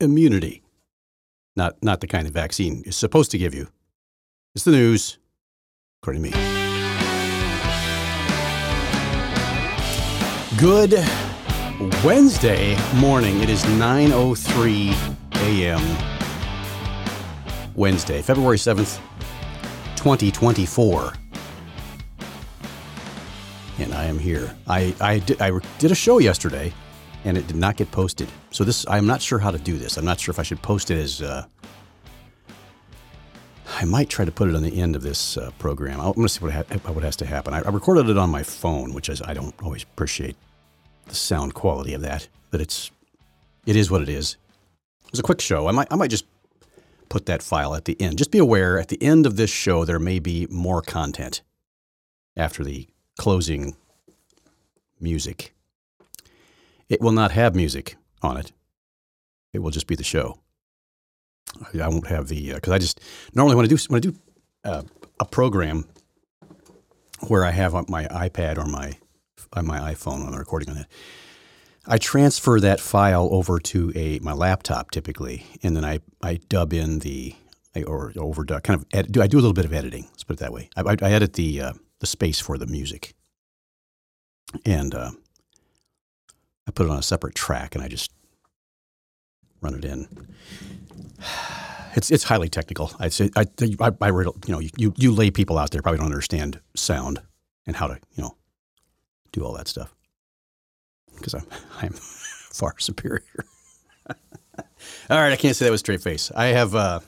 immunity. Not, not the kind of vaccine is supposed to give you. It's the news, according to me. Good Wednesday morning. It is 9.03 a.m. Wednesday, February 7th, 2024. And I am here. I, I, did, I did a show yesterday and it did not get posted. So this I'm not sure how to do this. I'm not sure if I should post it as uh, I might try to put it on the end of this uh, program. I'm going to see what, ha- what has to happen. I, I, recorded it on my phone, which is I don't always appreciate the sound quality of that, but it's it is what it is. It was a quick show. I might I might just put that file at the end. Just be aware at the end of this show, there may be more content after the closing music. It will not have music on it, it will just be the show. I won't have the, because uh, I just normally when I do, when I do uh, a program where I have my iPad or my, my iPhone on the recording on it, I transfer that file over to a my laptop typically, and then I, I dub in the or overdub kind of edit, do I do a little bit of editing? Let's put it that way. I, I, I edit the uh, the space for the music, and uh, I put it on a separate track, and I just run it in. It's it's highly technical. I say I I, I you know you you lay people out there probably don't understand sound and how to you know do all that stuff because I'm, I'm far superior. All right, I can't say that with straight face. I have a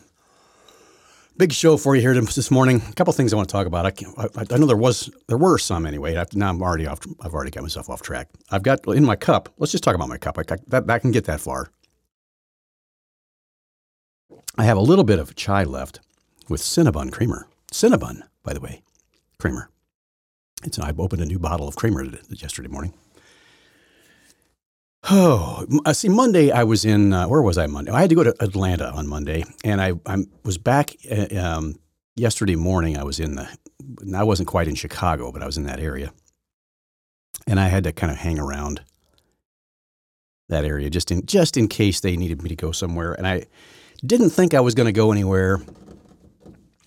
big show for you here this morning. A couple things I want to talk about. I, I, I know there was there were some anyway. now I'm already off. I've already got myself off track. I've got in my cup. Let's just talk about my cup. I, that, that can get that far. I have a little bit of chai left with Cinnabon creamer. Cinnabon, by the way, creamer. It's I opened a new bottle of creamer yesterday morning. Oh, see. Monday I was in. Uh, where was I Monday? I had to go to Atlanta on Monday, and I I was back uh, um, yesterday morning. I was in the. I wasn't quite in Chicago, but I was in that area, and I had to kind of hang around that area just in just in case they needed me to go somewhere. And I didn't think I was going to go anywhere,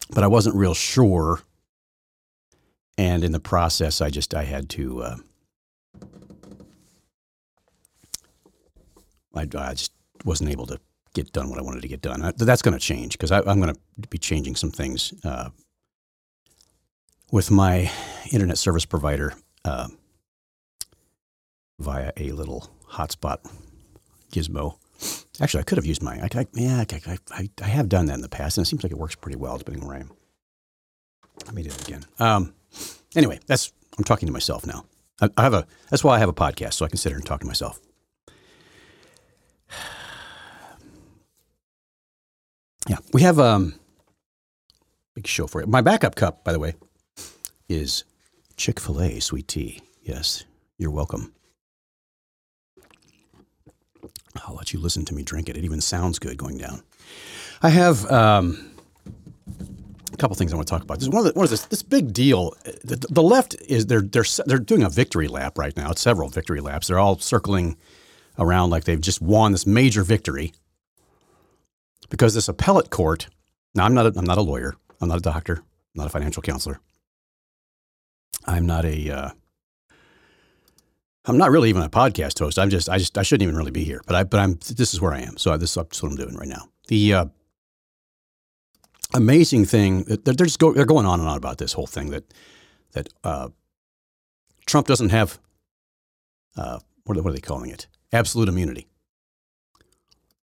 but I wasn't real sure. And in the process, I just I had to. Uh, I, I just wasn't able to get done what I wanted to get done. I, that's going to change because I'm going to be changing some things uh, with my internet service provider uh, via a little hotspot gizmo. Actually, I could have used my. I, I yeah, I, I, I, have done that in the past, and it seems like it works pretty well depending on where I am. I made it again. Um, anyway, that's I'm talking to myself now. I, I have a. That's why I have a podcast, so I can sit here and talk to myself. Yeah, we have um big show for you. My backup cup, by the way, is Chick Fil A sweet tea. Yes, you're welcome. I'll let you listen to me drink it. It even sounds good going down. I have um, a couple things I want to talk about. This one of, the, one this, this big deal. The, the, left is they're they're they're doing a victory lap right now. It's several victory laps. They're all circling around like they've just won this major victory because this appellate court. Now, I'm not a, I'm not a lawyer. I'm not a doctor. I'm not a financial counselor. I'm not a. Uh, I'm not really even a podcast host. I'm just I just I shouldn't even really be here. But I but I'm this is where I am. So this is what I'm doing right now. The uh, amazing thing they're, they're just go, they're going on and on about this whole thing that that uh, Trump doesn't have uh, what, what are they calling it? Absolute immunity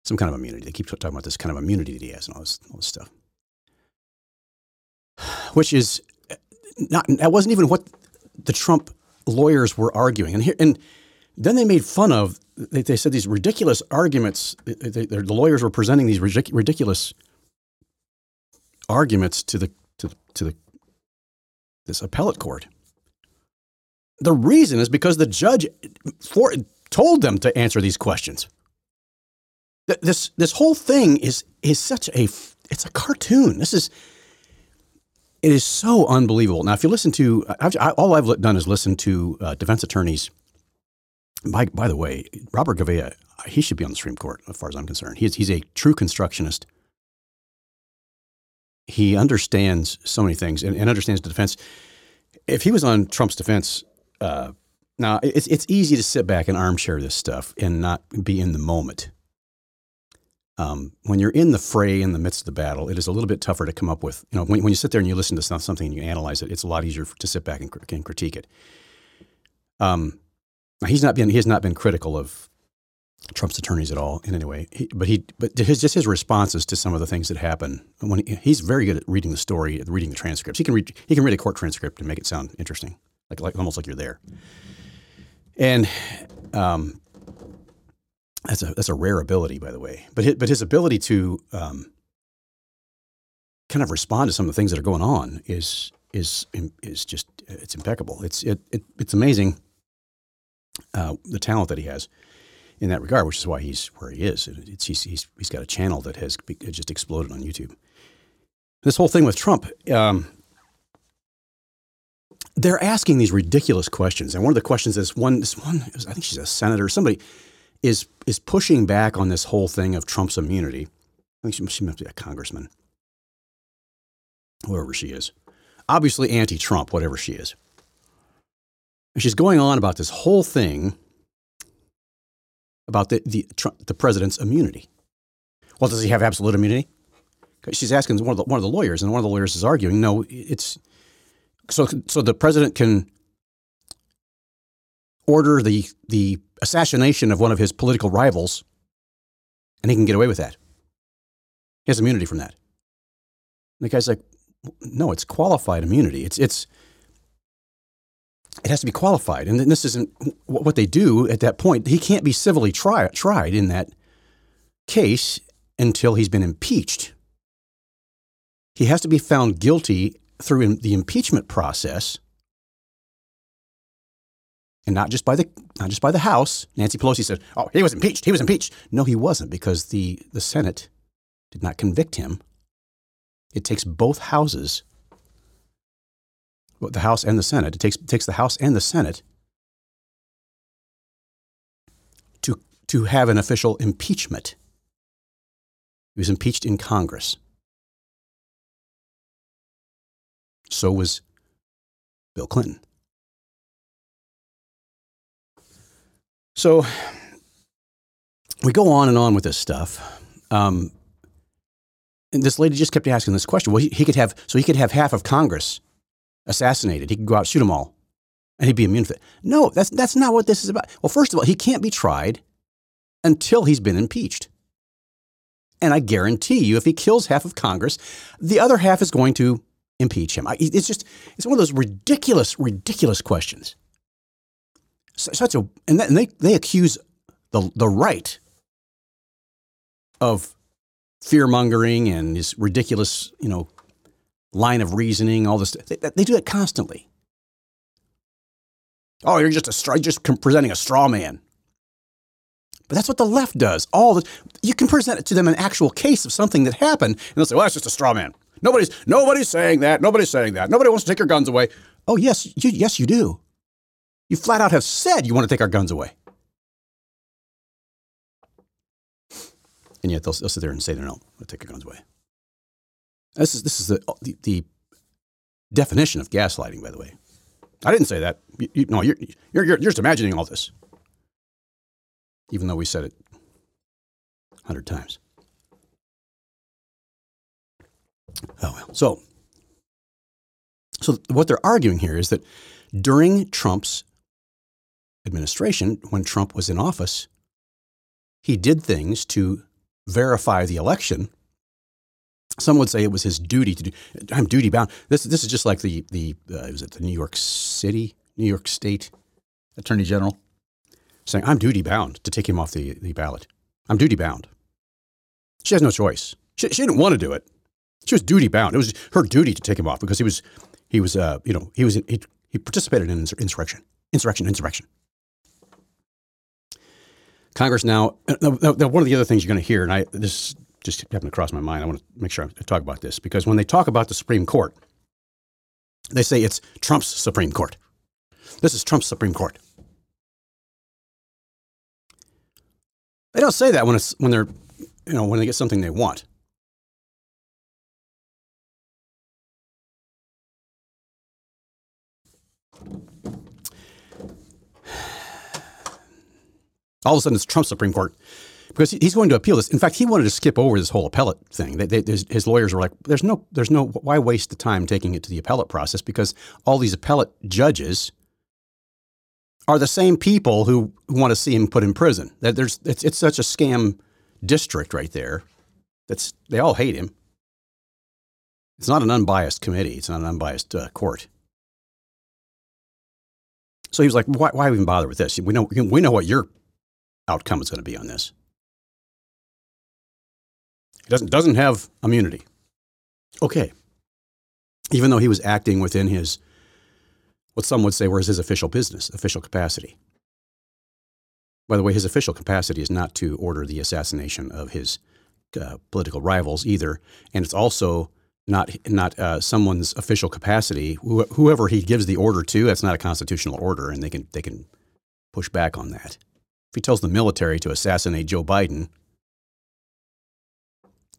some kind of immunity. They keep talking about this kind of immunity that he has and all this, all this stuff, which is uh, not, that wasn't even what the Trump lawyers were arguing. And here, and then they made fun of, they, they said these ridiculous arguments, they, the lawyers were presenting these ridiculous arguments to the, to, to the, this appellate court. The reason is because the judge for, told them to answer these questions this this whole thing is is such a it's a cartoon. This is it is so unbelievable. Now, if you listen to I've, I, all I've done is listen to uh, defense attorneys. By by the way, Robert Gouveia, he should be on the Supreme Court, as far as I'm concerned. He's he's a true constructionist. He understands so many things and, and understands the defense. If he was on Trump's defense, uh, now it's it's easy to sit back and armchair this stuff and not be in the moment. Um, when you're in the fray in the midst of the battle, it is a little bit tougher to come up with. You know, when, when you sit there and you listen to something and you analyze it, it's a lot easier to sit back and, and critique it. Um, he's not been he has not been critical of Trump's attorneys at all in any way, he, but he but his just his responses to some of the things that happen when he, he's very good at reading the story, reading the transcripts. He can read he can read a court transcript and make it sound interesting, like like almost like you're there. And um, that's a that's a rare ability, by the way. But his, but his ability to um, kind of respond to some of the things that are going on is is is just it's impeccable. It's it, it it's amazing uh, the talent that he has in that regard, which is why he's where he is. It's, he's, he's, he's got a channel that has just exploded on YouTube. This whole thing with Trump, um, they're asking these ridiculous questions, and one of the questions is one. This one, I think she's a senator. Somebody is is pushing back on this whole thing of Trump's immunity. I think she, she must be a congressman, whoever she is. Obviously anti-Trump, whatever she is. And she's going on about this whole thing about the the, the president's immunity. Well, does he have absolute immunity? She's asking one of the one of the lawyers, and one of the lawyers is arguing, no, it's so so the president can order the the assassination of one of his political rivals, and he can get away with that. He has immunity from that. And the guy's like, no, it's qualified immunity. It's it's it has to be qualified, and this isn't what they do at that point. He can't be civilly try, tried in that case until he's been impeached. He has to be found guilty through the impeachment process and not just by the not just by the House. Nancy Pelosi said, "Oh, he was impeached. He was impeached." No, he wasn't because the the Senate did not convict him. It takes both houses, the House and the Senate. It takes it takes the House and the Senate to to have an official impeachment. He was impeached in Congress. So was Bill Clinton. So we go on and on with this stuff. Um, and this lady just kept asking this question. Well, he, he, could have, so he could have half of Congress assassinated. He could go out, shoot them all, and he'd be immune from it. No, that's, that's not what this is about. Well, first of all, he can't be tried until he's been impeached. And I guarantee you, if he kills half of Congress, the other half is going to impeach him. It's just, it's one of those ridiculous, ridiculous questions. Such a, and, that, and they, they accuse the, the right of fear mongering and this ridiculous, you know, line of reasoning, all this. They, they do that constantly. Oh, you're just a just presenting a straw man. But that's what the left does. All the, you can present it to them an actual case of something that happened, and they'll say, "Well, that's just a straw man." Nobody's nobody's saying that. Nobody's saying that. Nobody wants to take your guns away. Oh yes, you, yes you do. You flat out have said you want to take our guns away. And yet they'll, they'll sit there and say they don't want to take our guns away. This is this is the, the, the definition of gaslighting, by the way. I didn't say that. You, you, no, you're, you're, you're just imagining all this, even though we said it a hundred times. Oh well. So, so what they're arguing here is that during Trump's administration, when Trump was in office, he did things to verify the election. Some would say it was his duty to do. I'm duty bound. This this is just like the the uh, was it the New York City, New York State Attorney General saying I'm duty bound to take him off the, the ballot. I'm duty bound. She has no choice. She, she didn't want to do it. She was duty bound. It was her duty to take him off because he was, he was, uh, you know, he was, he, he participated in insurrection, insurrection, insurrection. Congress now, uh, one of the other things you're going to hear, and I this just happened to cross my mind. I want to make sure I talk about this because when they talk about the Supreme Court, they say it's Trump's Supreme Court. This is Trump's Supreme Court. They don't say that when it's when they're you know when they get something they want. All of a sudden, it's Trump Supreme Court because he's going to appeal this. In fact, he wanted to skip over this whole appellate thing. They, they, his, lawyers were like, "There's no, there's no. Why waste the time taking it to the appellate process? Because all these appellate judges are the same people who, who want to see him put in prison. That there's, it's, it's such a scam district right there. That's they all hate him. It's not an unbiased committee. It's not an unbiased uh, court. So he was like, why, why even bother with this? We know, we know what your outcome is going to be on this. He doesn't, doesn't have immunity. Okay. Even though he was acting within his, what some would say was his official business, official capacity. By the way, his official capacity is not to order the assassination of his uh, political rivals either. And it's also not not uh, someone's official capacity. Wh- whoever he gives the order to, that's not a constitutional order, and they can they can push back on that. If he tells the military to assassinate Joe Biden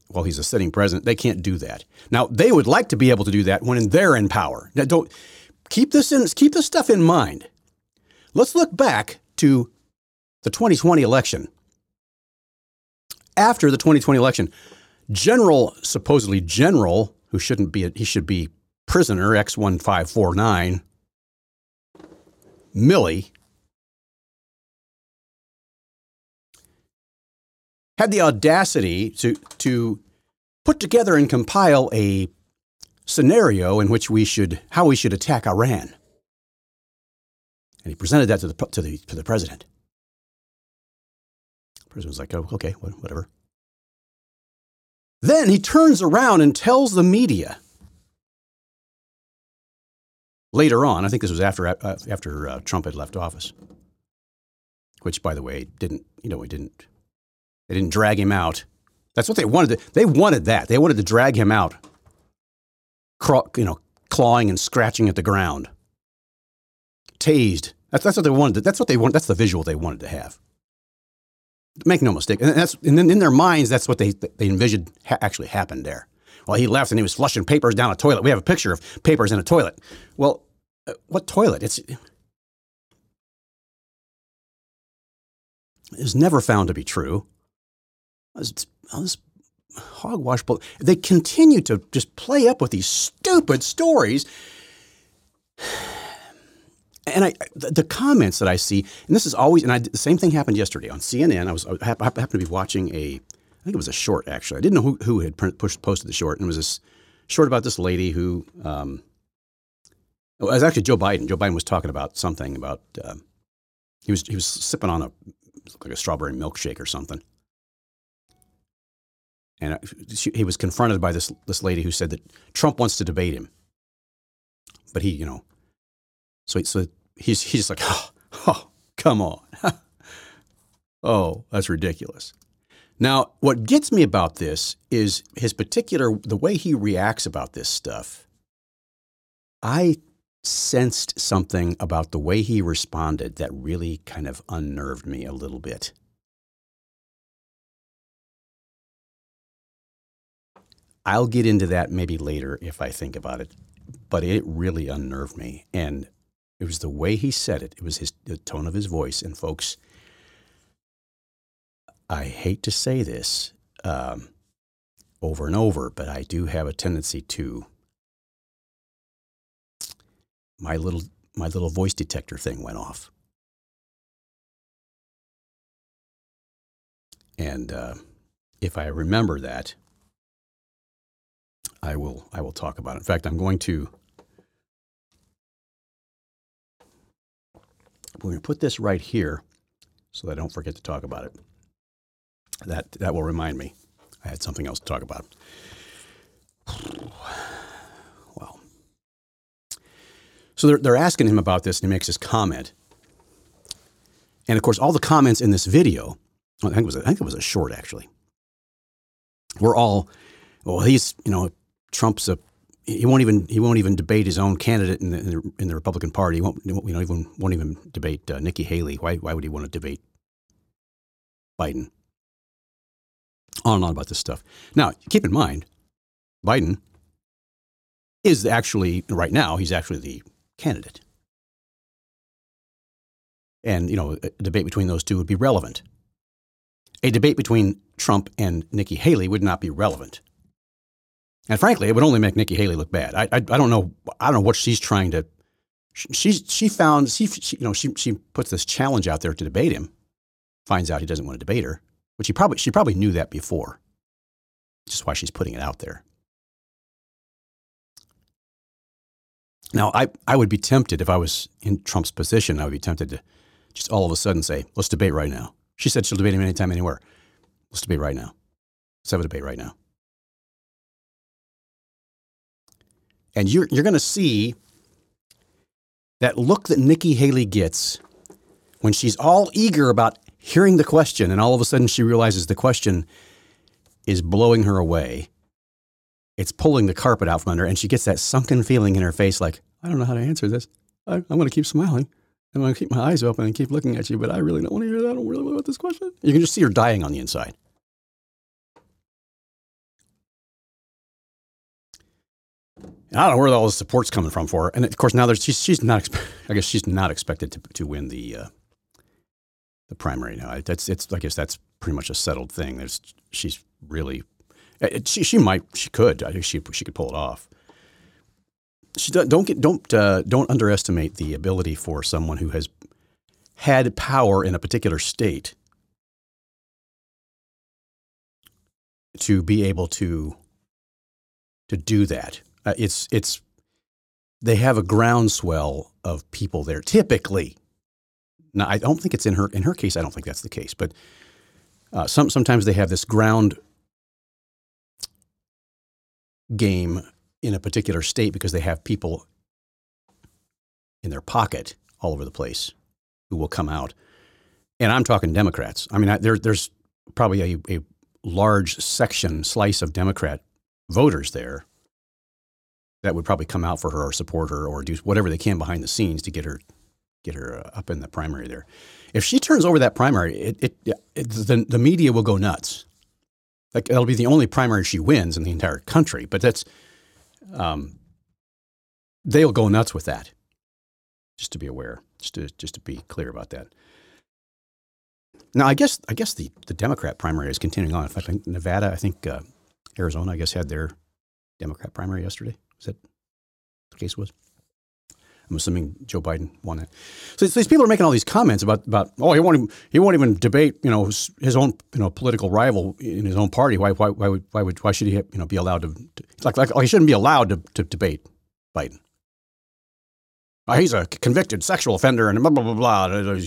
while he's a sitting president, they can't do that. Now they would like to be able to do that when they're in power. Now, don't keep this in keep this stuff in mind. Let's look back to the 2020 election. After the 2020 election, General supposedly General who shouldn't be, he should be prisoner X1549, Milley, had the audacity to, to put together and compile a scenario in which we should, how we should attack Iran. And he presented that to the, to the, to the president. The president was like, oh, okay, whatever. Then he turns around and tells the media later on, I think this was after, uh, after uh, Trump had left office, which, by the way, didn't, you know, he didn't, they didn't drag him out. That's what they wanted. They wanted that. They wanted to drag him out, craw, you know, clawing and scratching at the ground, tased. That's, that's what they wanted. That's what they want. That's the visual they wanted to have. Make no mistake, and that's and then in their minds, that's what they they envisioned ha- actually happened there. Well, he left and he was flushing papers down a toilet. We have a picture of papers in a toilet. Well, uh, what toilet? It's is never found to be true. It's, this hogwash. They continue to just play up with these stupid stories and I, the comments that I see, and this is always, and I, the same thing happened yesterday on CNN. I was I happened to be watching a, I think it was a short actually. I didn't know who, who had pushed, posted the short, and it was this short about this lady who, um, it was actually Joe Biden. Joe Biden was talking about something about uh, he was he was sipping on a like a strawberry milkshake or something, and he was confronted by this this lady who said that Trump wants to debate him, but he you know so, so he's, he's like, oh, oh come on. oh, that's ridiculous. Now, what gets me about this is his particular, the way he reacts about this stuff. I sensed something about the way he responded that really kind of unnerved me a little bit. I'll get into that maybe later if I think about it, but it really unnerved me. And it was the way he said it. It was his the tone of his voice. And folks, I hate to say this um, over and over, but I do have a tendency to my little my little voice detector thing went off, and uh, if I remember that, I will I will talk about it. In fact, I'm going to We're going to put this right here so that I don't forget to talk about it. That, that will remind me. I had something else to talk about. Well, so they're, they're asking him about this, and he makes this comment. And of course, all the comments in this video, I think it was I think it was a short actually, were all, well, he's you know Trump's a he won't even he won't even debate his own candidate in the, in the, in the Republican Party. He won't you know even won't even debate uh, Nikki Haley. Why why would he want to debate Biden? On and on about this stuff. Now, keep in mind, Biden is actually, right now, he's actually the candidate. And, you know, a debate between those two would be relevant. A debate between Trump and Nikki Haley would not be relevant. And frankly, it would only make Nikki Haley look bad. I, I, I don't know. I don't know what she's trying to. She she found she, she you know she she puts this challenge out there to debate him. Finds out he doesn't want to debate her, which he probably she probably knew that before. Just why she's putting it out there. Now, I, I would be tempted if I was in Trump's position. I would be tempted to just all of a sudden say, "Let's debate right now." She said she'll debate him anytime, anywhere. Let's debate right now. Let's have a debate right now. And you're, you're going to see that look that Nikki Haley gets when she's all eager about hearing the question, and all of a sudden she realizes the question is blowing her away. It's pulling the carpet out from under, and she gets that sunken feeling in her face like, I don't know how to answer this. I, am going to keep smiling. I'm going to keep my eyes open and keep looking at you, but I really don't want to hear that. I don't really want this question. You can just see her dying on the inside. I don't know where all the support's coming from for her. And of course, now there's she's, she's not. I guess she's not expected to to win the uh, the primary now. That's it's. I guess that's pretty much a settled thing. There's she's really. It, she she might she could I think she she could pull it off. She don't get don't uh, don't underestimate the ability for someone who has had power in a particular state to be able to to do that uh, it's it's they have a groundswell of people there typically. Now, I don't think it's in her in her case. I don't think that's the case, but uh, some sometimes they have this ground game in a particular state because they have people in their pocket all over the place who will come out. And I'm talking Democrats. I mean, I, there, there's probably a, a large section, slice of Democrat voters there that would probably come out for her or support her or do whatever they can behind the scenes to get her get her uh, up in the primary there. If she turns over that primary, it, it, it, the, the media will go nuts. Like that'll be the only primary she wins in the entire country. But that's um, they'll go nuts with that. Just to be aware, just to just to be clear about that. Now, I guess I guess the, the Democrat primary is continuing on. I think Nevada, I think uh, Arizona, I guess had their Democrat primary yesterday. Is that the case was? I'm assuming Joe Biden won it. So these people are making all these comments about about oh he won't even, he won't even debate you know his own you know political rival in his own party. Why why why would why would why should he you know be allowed to, to like like oh, he shouldn't be allowed to, to debate Biden. Oh, he's a convicted sexual offender and blah blah blah blah.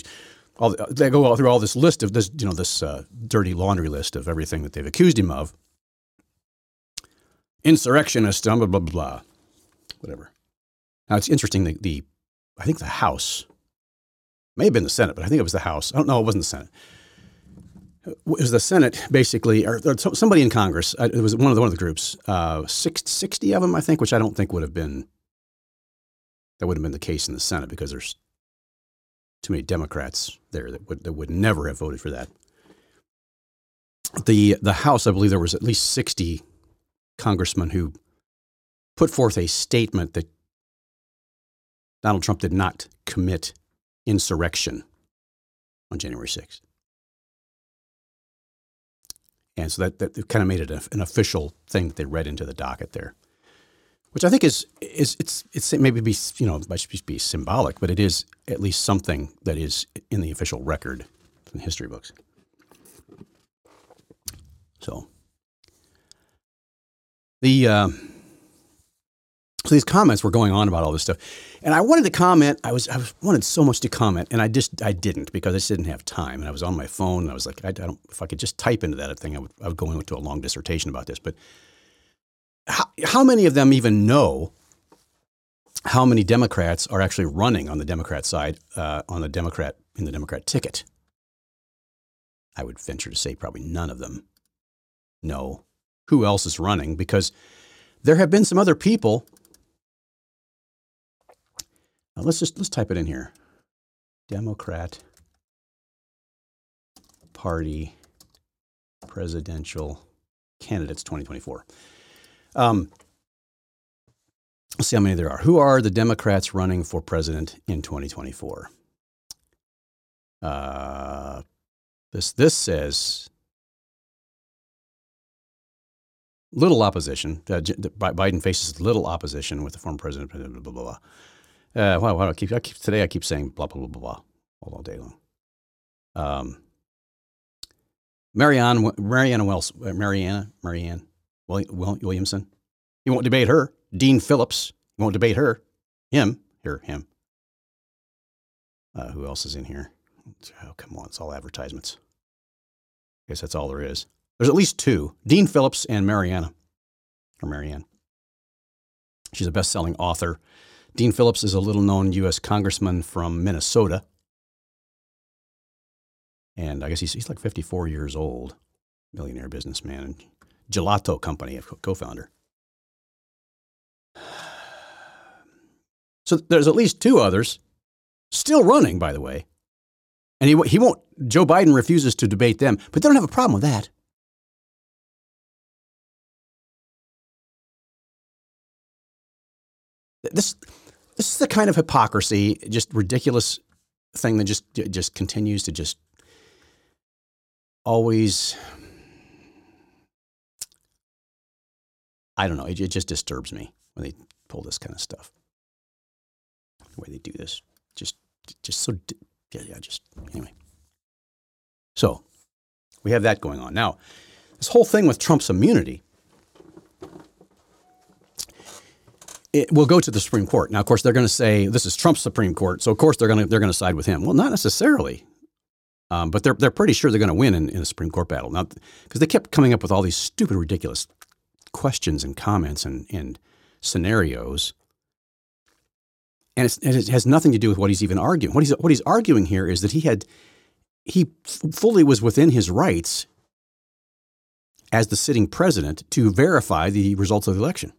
All, they go through all this list of this you know this uh, dirty laundry list of everything that they've accused him of insurrectionist, blah, blah, blah, blah, whatever. Now, it's interesting that the, I think the House, may have been the Senate, but I think it was the House. I don't know, it wasn't the Senate. It was the Senate, basically, or, or somebody in Congress. Uh, it was one of the, one of the groups. Uh, 60 of them, I think, which I don't think would have been that would have been the case in the Senate because there's too many Democrats there that would that would never have voted for that. The the House, I believe, there was at least 60 congressman who put forth a statement that Donald Trump did not commit insurrection on January 6th. And so that, that kind of made it a, an official thing that they read into the docket there, which I think is, is it's, it's maybe be, you know, might be symbolic, but it is at least something that is in the official record in history books. So the uh, so these comments were going on about all this stuff, and I wanted to comment. I was I was wanted so much to comment, and I just I didn't because I just didn't have time, and I was on my phone. And I was like, I, I don't if I could just type into that thing, I would I would go into a long dissertation about this. But how, how many of them even know how many Democrats are actually running on the Democrat side uh, on the Democrat in the Democrat ticket? I would venture to say probably none of them know who else is running because there have been some other people. Now let's just let's type it in here. Democrat Party presidential candidates 2024. Um, let's see how many there are. Who are the Democrats running for president in 2024? Uh, this this says little opposition. Uh, Biden faces little opposition with the former president. Blah blah blah. blah. Uh, wow, wow, I keep, I keep today. I keep saying blah blah blah blah blah all, day long. Um, Marianne, Marianne Wells, uh, Marianne, Williamson. He won't debate her. Dean Phillips. He won't debate her. Him. Here, him. Uh, who else is in here? Oh, come on. It's all advertisements. I guess that's all there is. There's at least two Dean Phillips and Mariana, or Marianne. She's a best selling author. Dean Phillips is a little known U.S. congressman from Minnesota. And I guess he's, he's like 54 years old, millionaire businessman, and Gelato Company co founder. So there's at least two others still running, by the way. And he, he won't, Joe Biden refuses to debate them, but they don't have a problem with that. This, this is the kind of hypocrisy, just ridiculous thing that just, just continues to just always I don't know, it, it just disturbs me when they pull this kind of stuff. The way they do this. Just just so yeah, yeah, just anyway. So, we have that going on. Now, this whole thing with Trump's immunity it will go to the Supreme Court. Now, of course, they're going to say this is Trump's Supreme Court, so of course they're going to they're going to side with him. Well, not necessarily. Um, but they're, they're pretty sure they're going to win in, in a Supreme Court battle. Now, because they kept coming up with all these stupid, ridiculous questions and comments and, and scenarios. And it has nothing to do with what he's even arguing. What he's, what he's arguing here is that he had, he fully was within his rights as the sitting president to verify the results of the election.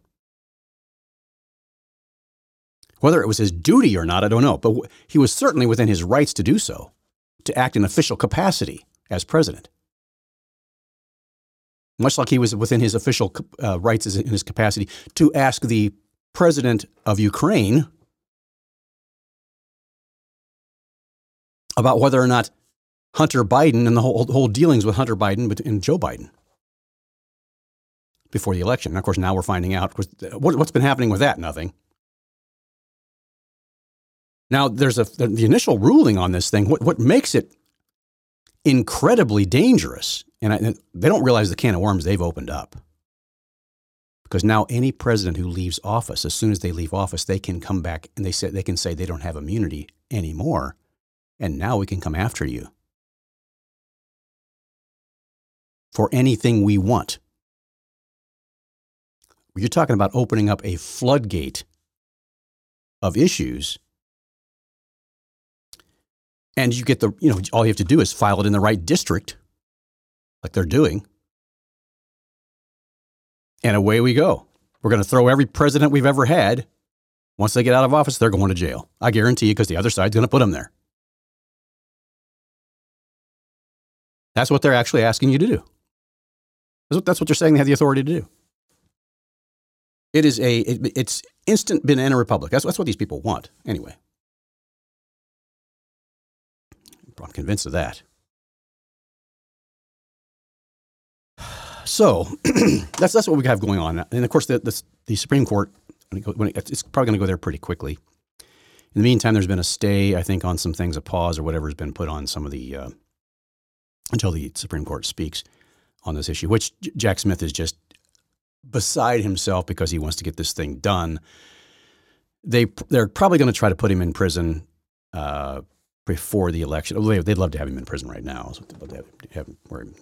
Whether it was his duty or not, I don't know, but he was certainly within his rights to do so to act in official capacity as president. Much like he was within his official uh, rights in his capacity to ask the president of Ukraine about whether or not Hunter Biden and the whole, whole dealings with Hunter Biden and Joe Biden before the election. And of course, now we're finding out what, what's been happening with that. Nothing. Now, there's a the initial ruling on this thing. What what makes it incredibly dangerous, and I, they don't realize the can of worms they've opened up. Because now any president who leaves office, as soon as they leave office, they can come back and they say they can say they don't have immunity anymore, and now we can come after you for anything we want. You're talking about opening up a floodgate of issues and you get the, you know, all you have to do is file it in the right district, like they're doing. And away we go. We're going to throw every president we've ever had. Once they get out of office, they're going to jail. I guarantee you, because the other side's going to put them there. That's what they're actually asking you to do. That's what, that's what they're saying they have the authority to do. It is a, it, it's instant banana republic. That's, that's what these people want, anyway. I'm convinced of that. So that's that's what we have going on, and of course the the, the Supreme Court it's probably going to go there pretty quickly. In the meantime, there's been a stay, I think, on some things, a pause or whatever has been put on some of the uh, until the Supreme Court speaks on this issue, which Jack Smith is just beside himself because he wants to get this thing done. They they're probably going to try to put him in prison uh, before the election. They'd love to have him in prison right now. They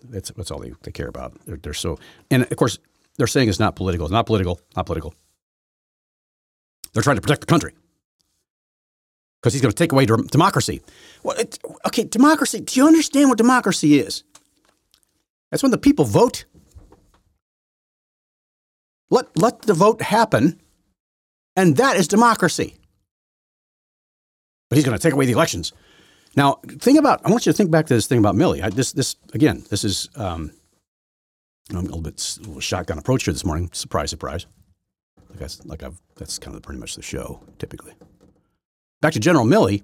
that's, that's all they, they care about. They're, they're so, and of course, they're saying it's not political. It's not political. Not political. They're trying to protect the country because he's going to take away democracy. Well, it, okay, democracy. Do you understand what democracy is? That's when the people vote. Let let the vote happen, and that is democracy. But he's going to take away the elections. Now, think about. I want you to think back to this thing about Milley. I, this, this again. This is um, I'm a little bit a little shotgun approach here this morning. Surprise, surprise. Like, that's, like I've, that's kind of pretty much the show, typically. Back to General Milley.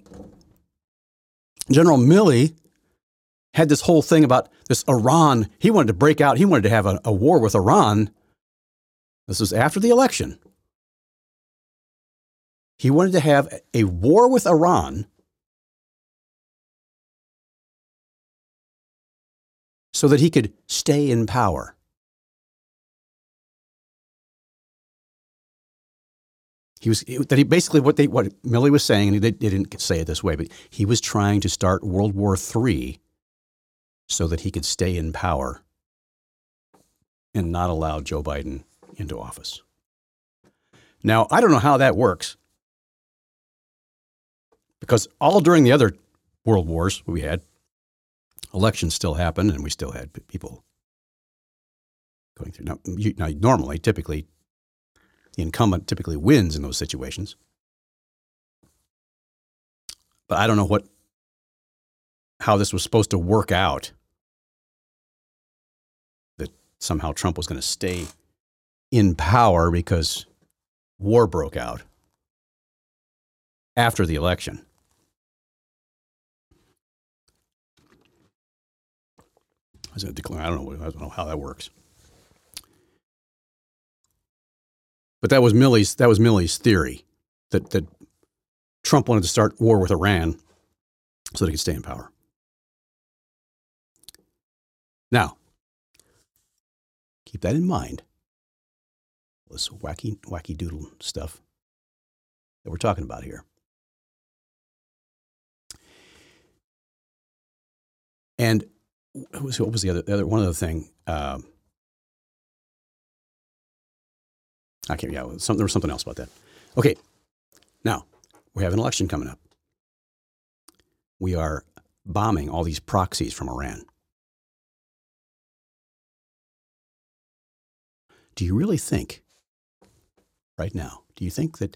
General Milley had this whole thing about this Iran. He wanted to break out, he wanted to have a, a war with Iran. This was after the election. He wanted to have a war with Iran so that he could stay in power. He was that he basically what they what Milley was saying, and he, they didn't say it this way, but he was trying to start World War III so that he could stay in power and not allow Joe Biden into office. Now, I don't know how that works because all during the other world wars we had, elections still happened and we still had people going through. Now, you, now normally, typically, the incumbent typically wins in those situations. But I don't know what how this was supposed to work out. That somehow Trump was going to stay in power because war broke out after the election. I don't know. I don't know how that works. But that was Milley's. that was Milley's theory that that Trump wanted to start war with Iran so that he could stay in power. Now, keep that in mind. This wacky wacky doodle stuff that we're talking about here. And what was, what was the other, the other one other thing? Um, I can't. Yeah, some, there was something else about that. Okay, now we have an election coming up. We are bombing all these proxies from Iran. Do you really think, right now, do you think that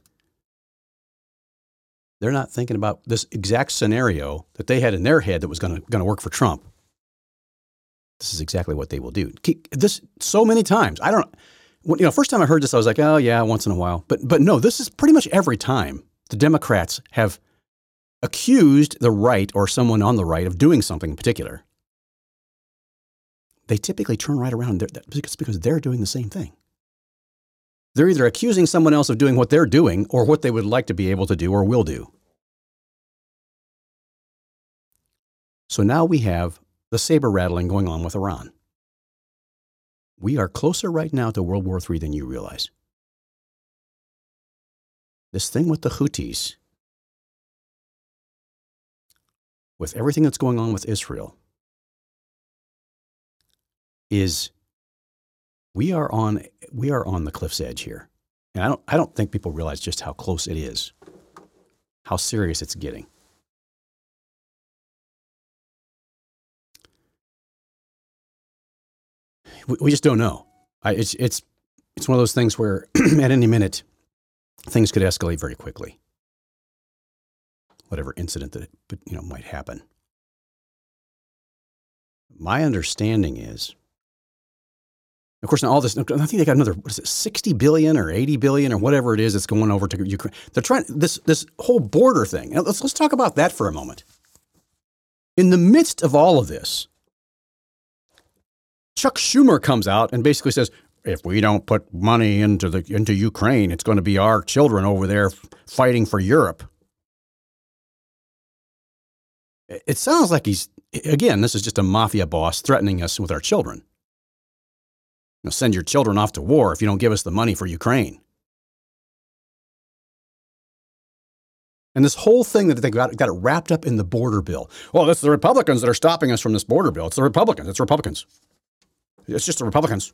they're not thinking about this exact scenario that they had in their head that was going to work for Trump? This is exactly what they will do. This so many times. I don't you know, first time I heard this, I was like, oh yeah, once in a while. But but no, this is pretty much every time the Democrats have accused the right or someone on the right of doing something in particular. They typically turn right around because because they're doing the same thing. They're either accusing someone else of doing what they're doing or what they would like to be able to do or will do. So now we have the saber rattling going on with Iran. We are closer right now to World War III than you realize. This thing with the Houthis, with everything that's going on with Israel, is we are on we are on the cliff's edge here. And I don't I don't think people realize just how close it is, how serious it's getting. We, just don't know. I, it's it's it's one of those things where at any minute things could escalate very quickly. Whatever incident that you know might happen. My understanding is, of course, now all this. I think they got another what is it, sixty billion or eighty billion or whatever it is that's going over to Ukraine. They're trying this this whole border thing. Let's let's talk about that for a moment. In the midst of all of this, Chuck Schumer comes out and basically says, if we don't put money into the into Ukraine, it's going to be our children over there fighting for Europe. It sounds like he's again, this is just a mafia boss threatening us with our children. Know, send your children off to war if you don't give us the money for Ukraine. And this whole thing that they got, got it wrapped up in the border bill. Well, it's the Republicans that are stopping us from this border bill. It's the Republicans. It's Republicans. It's just the Republicans.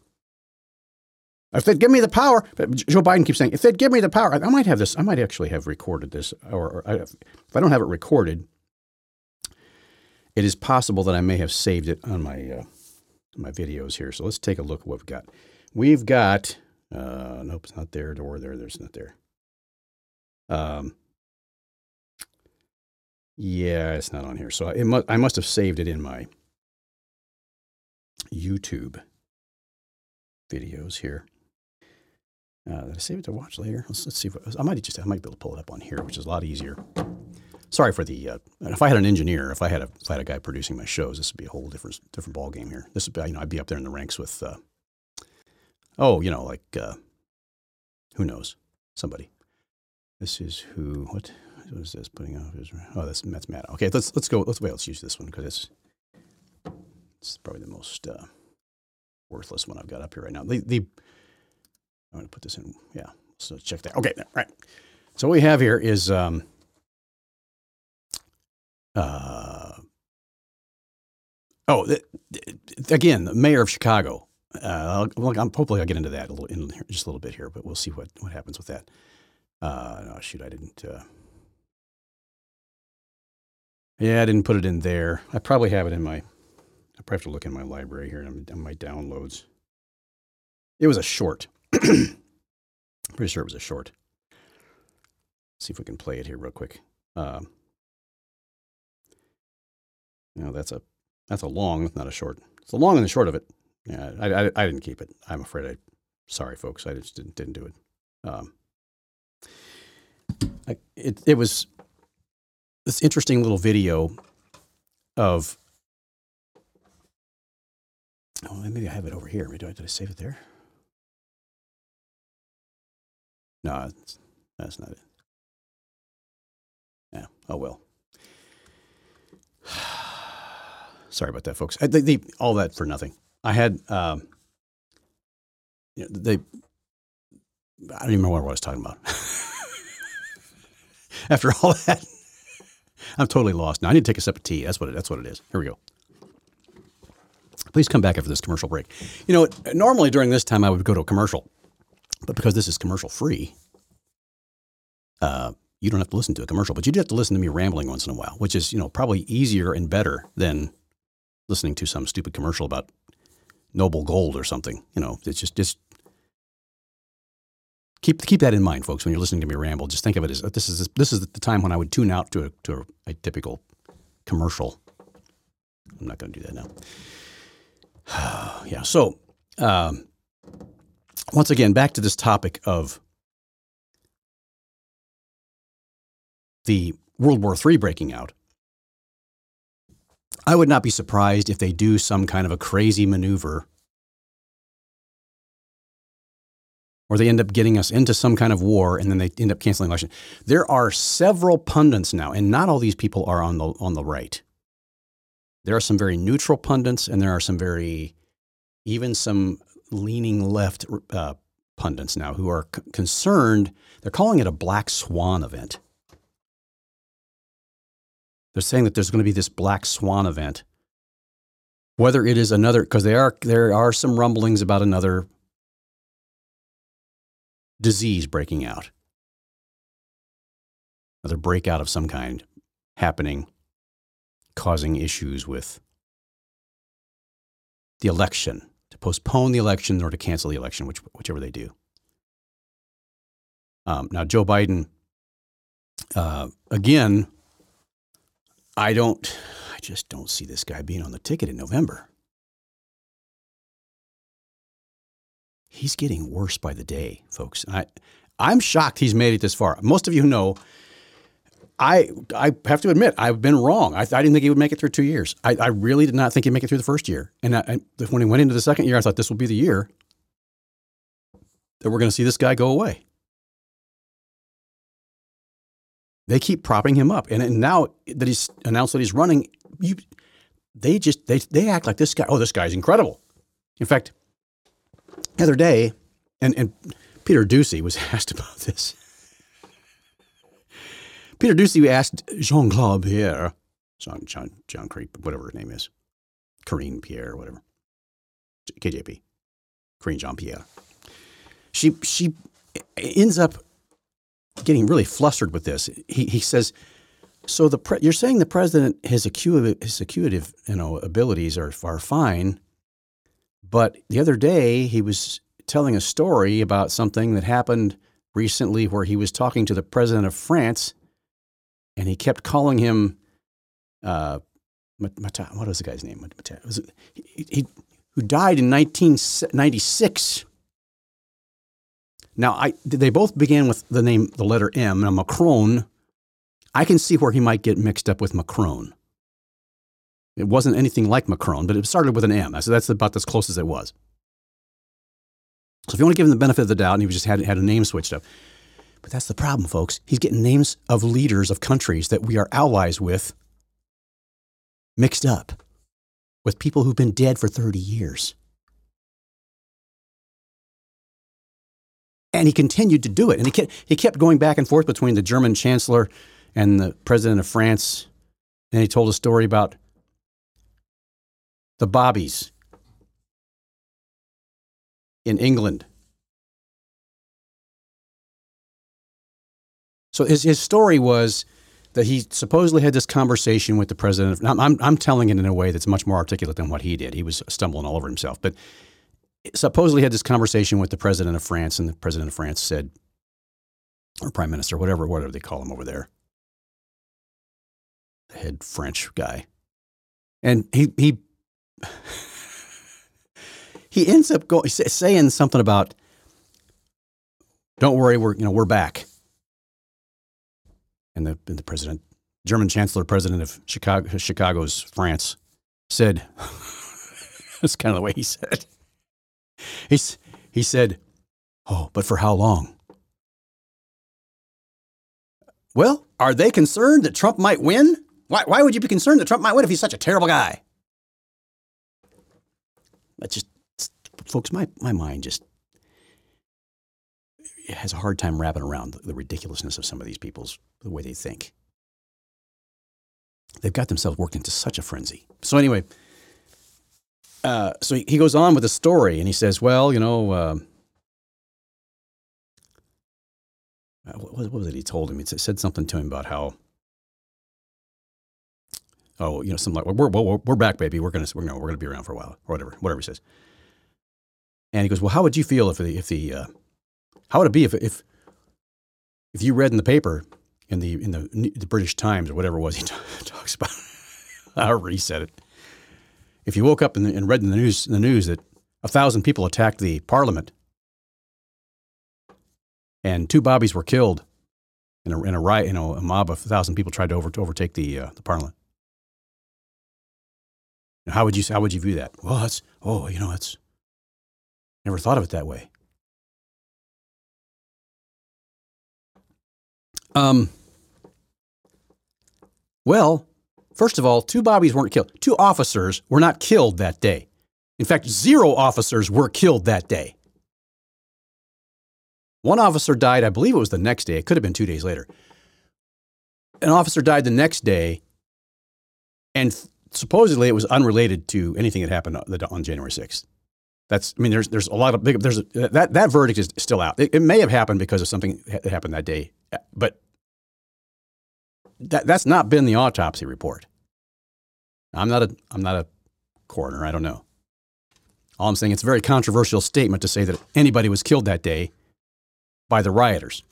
If they'd give me the power, Joe Biden keeps saying, if they'd give me the power, I might have this. I might actually have recorded this, or, or I, if I don't have it recorded, it is possible that I may have saved it on my uh, my videos here. So let's take a look at what we've got. We've got uh, nope, it's not there. Door there. There's not there. Um, yeah, it's not on here. So it mu- I must have saved it in my YouTube. videos here. Uh, did I save it to watch later? Let's, let's see. If, I might just I might be able to pull it up on here, which is a lot easier. Sorry for the. Uh, if I had an engineer, if I had a if I had a guy producing my shows, this would be a whole different different ball game here. This would be you know I'd be up there in the ranks with. Uh, oh, you know like uh, who knows somebody. This is who what what is this putting off his oh that's that's Matt. Okay, let's let's go. Let's wait. Let's use this one because it's it's probably the most uh, worthless one I've got up here right now. The the I'm going to put this in. Yeah. So check that. Okay. Right. So what we have here is, um, uh, oh, th- th- again, the mayor of Chicago. Uh, I'm, hopefully I'll get into that a little, in just a little bit here, but we'll see what, what happens with that. Uh, oh, shoot, I didn't. Uh, yeah, I didn't put it in there. I probably have it in my. Probably have to look in my library here and my downloads. It was a short. Pretty sure it was a short. Let's see if we can play it here real quick. Um, no, that's a that's a long, not a short. It's the long and the short of it. Yeah, I, I, I didn't keep it. I'm afraid I. Sorry, folks. I just didn't didn't do it. Um, I, it it was this interesting little video of. Oh, maybe I have it over here. Maybe did I save it there? No, that's not it. Yeah. Oh well. Sorry about that, folks. I, they, all that for nothing. I had, um, you know, they. I don't even remember what I was talking about. After all that, I'm totally lost. Now I need to take a sip of tea. That's what it, that's what it is. Here we go. Please come back after this commercial break. You know, normally during this time I would go to a commercial but because this is commercial free, uh, you don't have to listen to a commercial, but you do have to listen to me rambling once in a while, which is, you know, probably easier and better than listening to some stupid commercial about noble gold or something. You know, it's just, just keep, keep that in mind, folks, when you're listening to me ramble. Just think of it as this is, this is the time when I would tune out to a, to a, a typical commercial. I'm not going to do that now. yeah. So, um, once again, back to this topic of the World War III breaking out. I would not be surprised if they do some kind of a crazy maneuver or they end up getting us into some kind of war and then they end up canceling election. There are several pundits now, and not all these people are on the on the right. There are some very neutral pundits, and there are some very even some leaning left uh, pundits now who are c- concerned. They're calling it a black swan event. They're saying that there's going to be this black swan event. Whether it is another, because there are there are some rumblings about another disease breaking out, another breakout of some kind happening, causing issues with the election to postpone the election or to cancel the election, which, whichever they do. Um, now, Joe Biden, uh, again, I don't, I just don't see this guy being on the ticket in November. He's getting worse by the day, folks. I, I'm shocked he's made it this far. Most of you know I I have to admit I've been wrong. I, I didn't think he would make it through two years. I, I really did not think he'd make it through the first year. And I, when he went into the second year, I thought this will be the year that we're going to see this guy go away. They keep propping him up, and, and now that he's announced that he's running, you, they just they they act like this guy. Oh, this guy's incredible. In fact, the other day, and and Peter Doocy was asked about this. Peter Doocy asked Jean Claude Pierre, Jean, Jean, John Creep, whatever his name is, Karine Pierre, whatever, KJP, Karine Jean Pierre. She, she ends up getting really flustered with this. He, he says, so the pre- you're saying the president his acutive his acutive you know abilities are are fine, but the other day he was telling a story about something that happened recently where he was talking to the president of France and he kept calling him, uh, what was the guy's name? Was it, he, he, who died in 1996. Now, I, they both began with the name, the letter M. Now, Macron, I can see where he might get mixed up with Macron. It wasn't anything like Macron, but it started with an M. So that's about as close as it was. So if you want to give him the benefit of the doubt, and he just had, had a name switched up. But that's the problem, folks. He's getting names of leaders of countries that we are allies with mixed up with people who've been dead for 30 years. And he continued to do it. And he kept, he kept going back and forth between the German chancellor and the president of France. And he told a story about the Bobbies in England. So his, his story was that he supposedly had this conversation with the president. I'm, I'm, I'm telling it in a way that's much more articulate than what he did. He was stumbling all over himself. But supposedly had this conversation with the president of France, and the president of France said, or prime minister, whatever, whatever they call him over there, the head French guy, and he he he ends up going saying something about, "Don't worry, we're you know we're back." And the and the president, German chancellor, president of Chicago, Chicago's France, said, "That's kind of the way he said." He's, he said, "Oh, but for how long?" Well, are they concerned that Trump might win? Why, why would you be concerned that Trump might win if he's such a terrible guy? That just, folks, my, my mind just has a hard time wrapping around the ridiculousness of some of these people's, the way they think. They've got themselves worked into such a frenzy. So, anyway, uh, so he goes on with the story and he says, well, you know, uh, what, what, was it he told him? He said something to him about how, oh, you know, something like, we're, we're, we're back, baby. We're going to, we're, we're going to be around for a while or whatever, whatever he says. And he goes, well, how would you feel if the, if the, uh, how would it be if, if, if you read in the paper in the, in the, the British Times or whatever it was he t- talks about, however he said it, if you woke up and, and read in the news, in the news that a thousand people attacked the parliament and two bobbies were killed in a, in a riot, you know, a mob of a thousand people tried to, over, to overtake the, uh, the parliament. How would you how would you view that? Well, that's oh, you know, that's never thought of it that way. Um. Well, First of all, two Bobbies weren't killed. Two officers were not killed that day. In fact, zero officers were killed that day. One officer died, I believe it was the next day. It could have been two days later. An officer died the next day, and supposedly it was unrelated to anything that happened on January 6th. That's, I mean, there's, there's a lot of big, there's a, that, that verdict is still out. It, it may have happened because of something that happened that day, but that, that's not been the autopsy report. I'm not a I'm not a coroner. I don't know. All I'm saying it's a very controversial statement to say that anybody was killed that day by the rioters.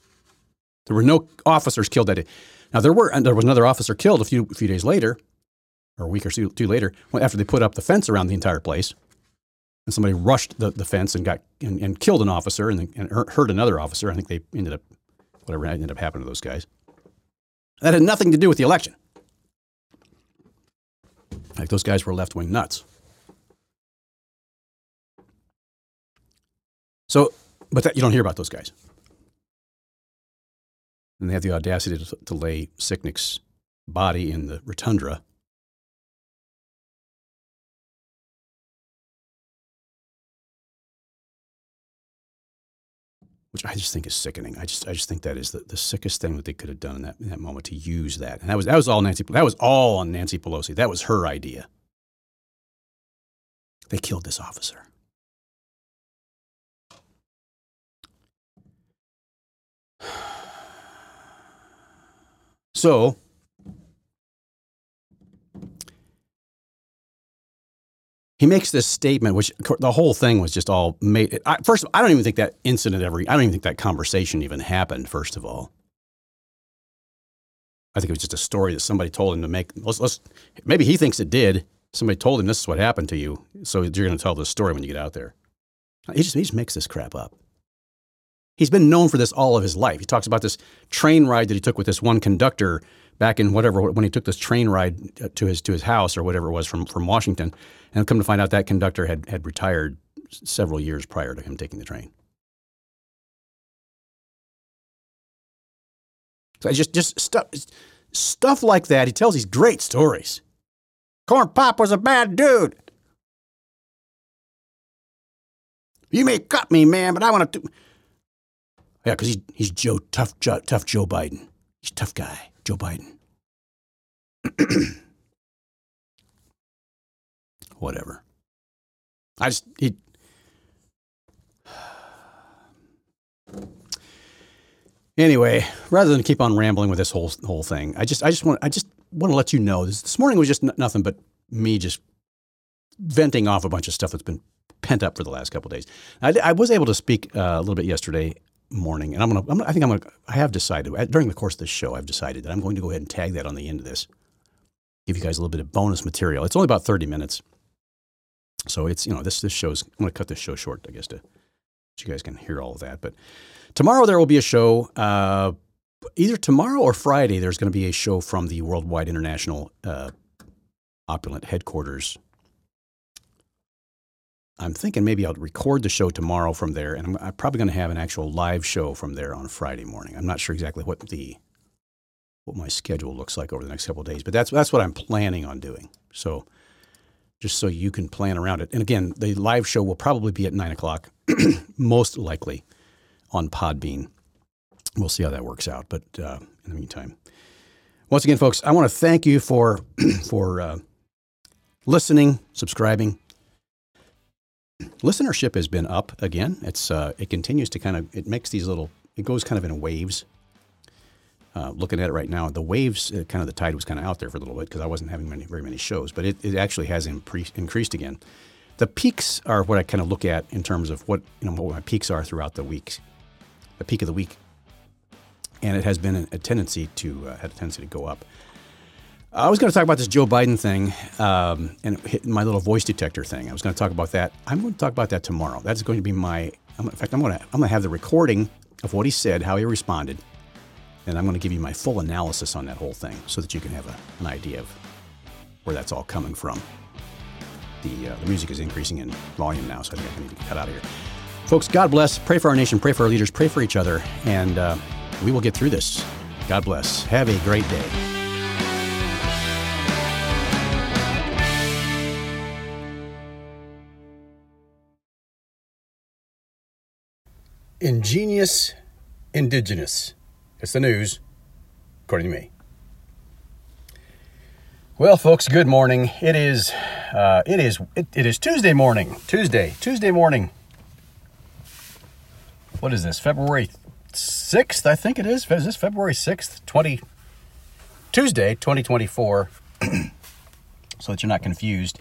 There were no officers killed that day. Now there were there was another officer killed a few a few days later, or a week or two, two later, after they put up the fence around the entire place, and somebody rushed the, the fence and got and, and killed an officer and, and hurt another officer. I think they ended up whatever ended up happening to those guys. That had nothing to do with the election. Like those guys were left wing nuts. So, but that, you don't hear about those guys. And they have the audacity to, to lay Sicknick's body in the rotunda which I just think is sickening. I just I just think that is the, the sickest thing that they could have done in that in that moment to use that. And that was that was all Nancy that was all on Nancy Pelosi. That was her idea. They killed this officer. So he makes this statement, which the whole thing was just all made. I, first, I don't even think that incident ever. I don't even think that conversation even happened. First of all, I think it was just a story that somebody told him to make. Let's, let's maybe he thinks it did. Somebody told him this is what happened to you, so you're going to tell this story when you get out there. He just, he just makes this crap up. He's been known for this all of his life. He talks about this train ride that he took with this one conductor back in whatever when he took this train ride uh, to his to his house or whatever it was from from Washington, and come to find out that conductor had had retired several years prior to him taking the train. So just just stuff stuff like that. He tells these great stories. Corn Pop was a bad dude. You may cut me, man, but I want to. Yeah, because he's, he's Joe tough, Joe, tough Joe Biden. He's a tough guy, Joe Biden. Whatever. I just he. Anyway, rather than keep on rambling with this whole whole thing, I just I just want I just want to let you know this this morning was just n- nothing but me just venting off a bunch of stuff that's been pent up for the last couple days. I, I, was able to speak uh, a little bit yesterday morning, and I'm gonna, I'm, I think I'm gonna, I have decided during the course of this show, I've decided that I'm going to go ahead and tag that on the end of this, give you guys a little bit of bonus material. It's only about 30 minutes, so it's you know this this show's I'm gonna cut this show short, I guess, to so you guys can hear all of that. But tomorrow there will be a show. Uh, either tomorrow or Friday, there's going to be a show from the Worldwide International uh, Opulent headquarters I'm thinking maybe I'll record the show tomorrow from there, and I'm, I'm probably going to have an actual live show from there on Friday morning. I'm not sure exactly what the what my schedule looks like over the next couple days, but that's that's what I'm planning on doing. So just so you can plan around it. And again, the live show will probably be at nine o'clock, most likely on Podbean. We'll see how that works out. But uh, in the meantime, once again, folks, I want to thank you for for uh, listening, subscribing listenership has been up again. It's uh, it continues to kind of it makes these little it goes kind of in waves. Uh, looking at it right now, the waves uh, kind of the tide was kind of out there for a little bit because I wasn't having many, very many shows, but it, it actually has impre- increased again. The peaks are what I kind of look at in terms of what you know what my peaks are throughout the week, the peak of the week, and it has been a, tendency to uh, had a tendency to go up. I was going to talk about this Joe Biden thing um, and my little voice detector thing. I was going to talk about that. I'm going to talk about that tomorrow. That's going to be my. In fact, I'm going to I'm going to have the recording of what he said, how he responded, and I'm going to give you my full analysis on that whole thing, so that you can have a, an idea of where that's all coming from. The uh, the music is increasing in volume now, so I think I need to cut out of here. Folks, God bless. Pray for our nation. Pray for our leaders. Pray for each other, and uh, we will get through this. God bless. Have a great day. Ingenious indigenous. It's the news, according to me. Well, folks, good morning. It is, uh, it is, it, it is Tuesday morning. Tuesday, Tuesday morning. What is this? February sixth, I think it is. Is this February sixth, twenty? Tuesday, twenty twenty four. So that you're not confused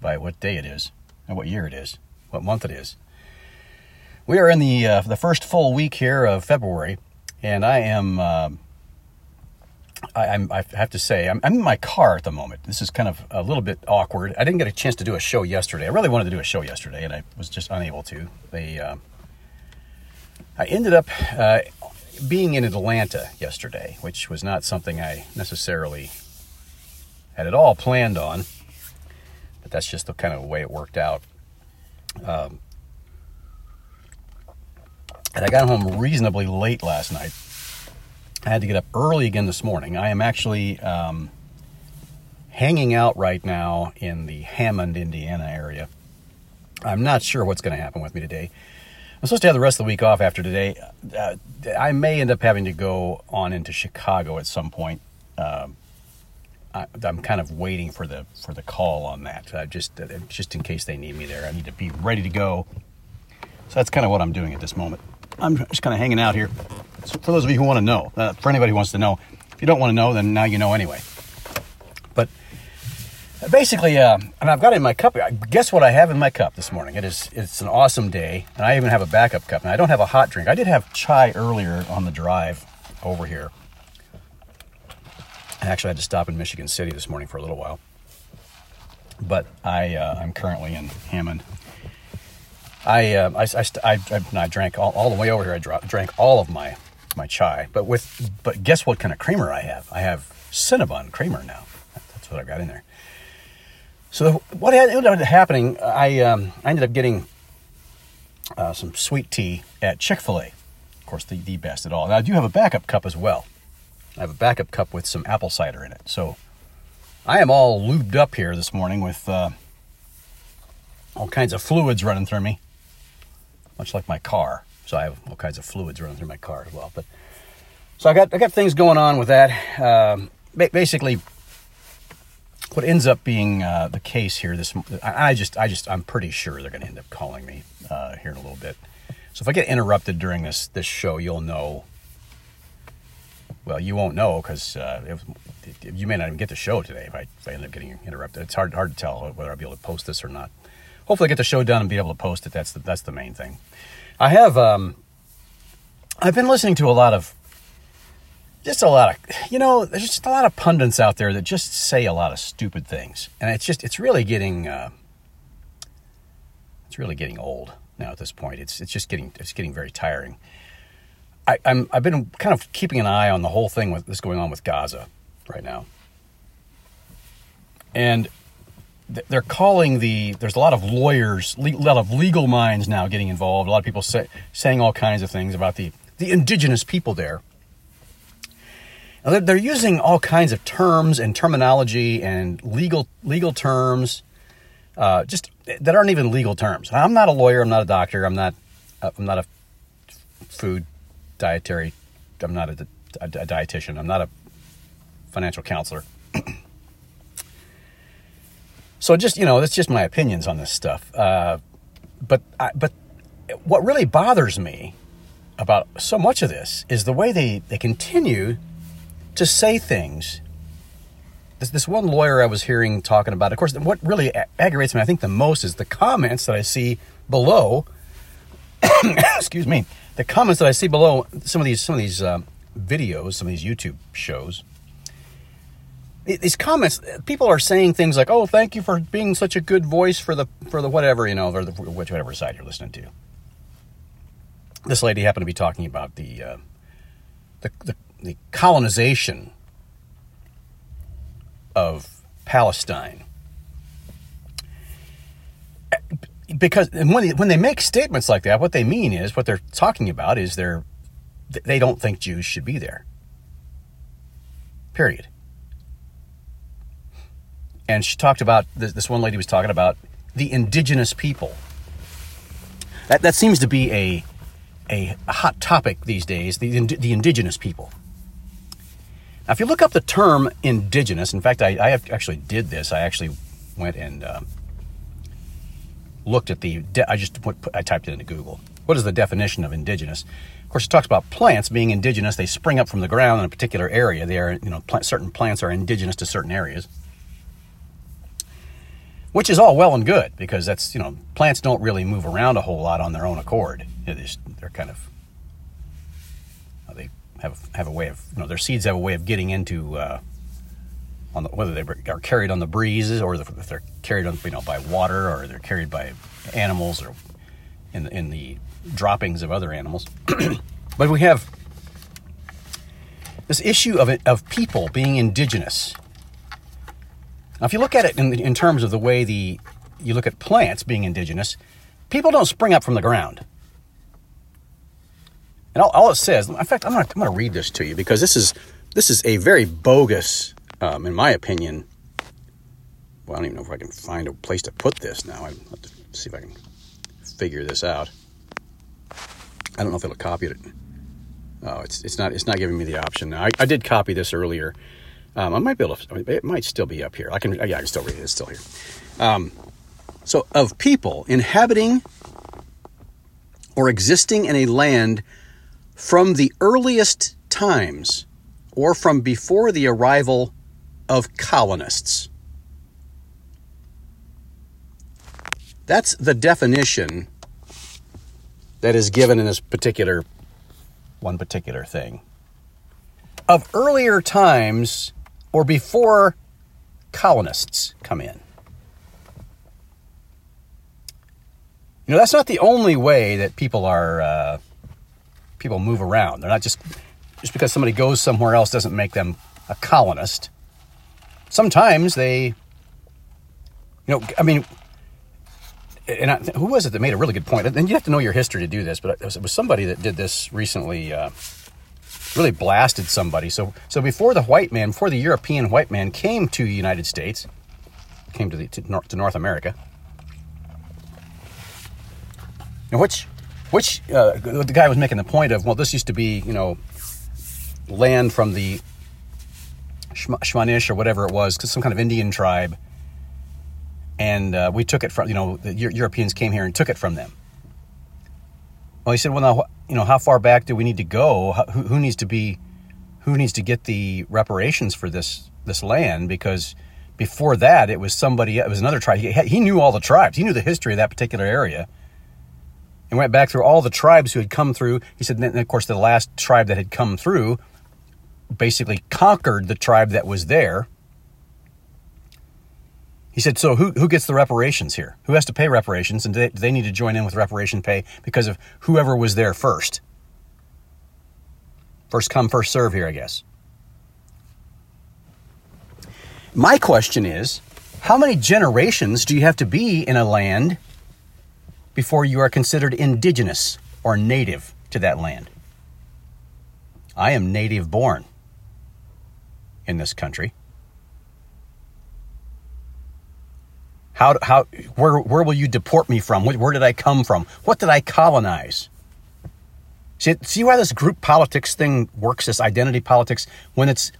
by what day it is, and what year it is, what month it is. We are in the uh, the first full week here of February, and I am. Uh, I, I have to say, I'm, I'm, in my car at the moment. This is kind of a little bit awkward. I didn't get a chance to do a show yesterday. I really wanted to do a show yesterday, and I was just unable to. They, uh, I ended up uh, being in Atlanta yesterday, which was not something I necessarily had at all planned on, but that's just the kind of way it worked out. Um, and I got home reasonably late last night. I had to get up early again this morning. I am actually um, hanging out right now in the Hammond, Indiana area. I'm not sure what's going to happen with me today. I'm supposed to have the rest of the week off after today. Uh, I may end up having to go on into Chicago at some point. Um, I, am kind of waiting for the for the call on that. Uh, just uh, just in case they need me there, I need to be ready to go. So that's kind of what I'm doing at this moment. I'm just kind of hanging out here. So for those of you who want to know, uh, for anybody who wants to know, if you don't want to know, then now you know anyway. But basically, uh, and I've got it in my cup. Guess what I have in my cup this morning? It is it's an awesome day, and I even have a backup cup. And I don't have a hot drink. I did have chai earlier on the drive over here. I actually had to stop in Michigan City this morning for a little while. but I uh, I'm currently in Hammond. I uh, I, I, I, I, drank all, all the way over here. I drank all of my my chai, but with but guess what kind of creamer I have? I have Cinnabon creamer now. That's what I've got in there. So what ended up happening? I um, I ended up getting uh, some sweet tea at Chick Fil A. Of course, the the best at all. Now I do have a backup cup as well. I have a backup cup with some apple cider in it. So I am all lubed up here this morning with uh, all kinds of fluids running through me, much like my car. So I have all kinds of fluids running through my car as well. But so I got I got things going on with that. Um, basically, what ends up being uh, the case here, this I, I, just I just I'm pretty sure they're going to end up calling me uh, here in a little bit. So if I get interrupted during this this show, you'll know well, you won't know because uh, you may not even get the show today if I, if I end up getting interrupted. It's hard hard to tell whether I'll be able to post this or not. Hopefully, get the show done and be able to post it. That's the that's the main thing. I have um, I've been listening to a lot of just a lot of you know there's just a lot of pundits out there that just say a lot of stupid things, and it's just it's really getting uh, it's really getting old now at this point. It's it's just getting it's getting very tiring. I, am I've been kind of keeping an eye on the whole thing with this going on with Gaza right now, and they're calling the there's a lot of lawyers, a lot of legal minds now getting involved. A lot of people say, saying all kinds of things about the the indigenous people there. They're using all kinds of terms and terminology and legal legal terms, uh, just that aren't even legal terms. I'm not a lawyer. I'm not a doctor. I'm not. I'm not a food dietary. I'm not a, a, a dietitian. I'm not a financial counselor. so just you know, that's just my opinions on this stuff. Uh, but I, but what really bothers me about so much of this is the way they, they continue to say things. This, this one lawyer I was hearing talking about, of course, what really aggravates me, I think, the most is the comments that I see below. excuse me the comments that I see below some of these some of these uh, videos, some of these YouTube shows, these comments, people are saying things like, "Oh, thank you for being such a good voice for the for the whatever you know, or the whatever side you're listening to." This lady happened to be talking about the uh, the, the, the colonization of Palestine because when they, when they make statements like that, what they mean is what they're talking about is they're they don't think Jews should be there. Period. And she talked about this one lady was talking about the indigenous people. That that seems to be a a hot topic these days. The the indigenous people. Now, if you look up the term indigenous, in fact, I, I actually did this. I actually went and uh, looked at the, de- I just put, I typed it into Google. What is the definition of indigenous? Of course, it talks about plants being indigenous. They spring up from the ground in a particular area. They are, you know, plant, certain plants are indigenous to certain areas, which is all well and good because that's, you know, plants don't really move around a whole lot on their own accord. They're kind of, they have have a way of, you know, their seeds have a way of getting into uh, on the, whether they are carried on the breezes or if they're carried on you know by water or they're carried by animals or in in the droppings of other animals. but we have this issue of it, of people being indigenous. Now, if you look at it in, in terms of the way the you look at plants being indigenous, people don't spring up from the ground. And all, all it says, in fact, I'm going to read this to you because this is this is a very bogus um, in my opinion, well, I don't even know if I can find a place to put this now. I have to see if I can figure this out. I don't know if it'll copy it. Oh, it's it's not it's not giving me the option. I, I did copy this earlier. Um, I might be able to. It might still be up here. I can. Yeah, I can still read it. It's still here. Um, so, of people inhabiting or existing in a land from the earliest times or from before the arrival of colonists. That's the definition that is given in this particular one particular thing. Of earlier times or before colonists come in. You know, that's not the only way that people are, uh, people move around. They're not just, just because somebody goes somewhere else doesn't make them a colonist. Sometimes they, you know, I mean, and I, who was it that made a really good point? And you have to know your history to do this, but it was somebody that did this recently. Uh, really blasted somebody. So, so before the white man, before the European white man came to the United States, came to the to North, to North America, and which, which uh, the guy was making the point of, well, this used to be, you know, land from the Shmanish or whatever it was, some kind of Indian tribe, and uh, we took it from, you know, the Europeans came here and took it from them. Well, he said, well, now, you know, how far back do we need to go? Who, who needs to be, who needs to get the reparations for this this land? Because before that, it was somebody, it was another tribe. He, he knew all the tribes. He knew the history of that particular area and went back through all the tribes who had come through. He said, and of course, the last tribe that had come through basically conquered the tribe that was there. He said, so who, who gets the reparations here? Who has to pay reparations? And do they, do they need to join in with reparation pay because of whoever was there first? First come, first serve here, I guess. My question is how many generations do you have to be in a land before you are considered indigenous or native to that land. I am native born in this country. How, how, where, where will you deport me from? Where, did I come from? What did I colonize? See, see why this group politics thing works, this identity politics, when it's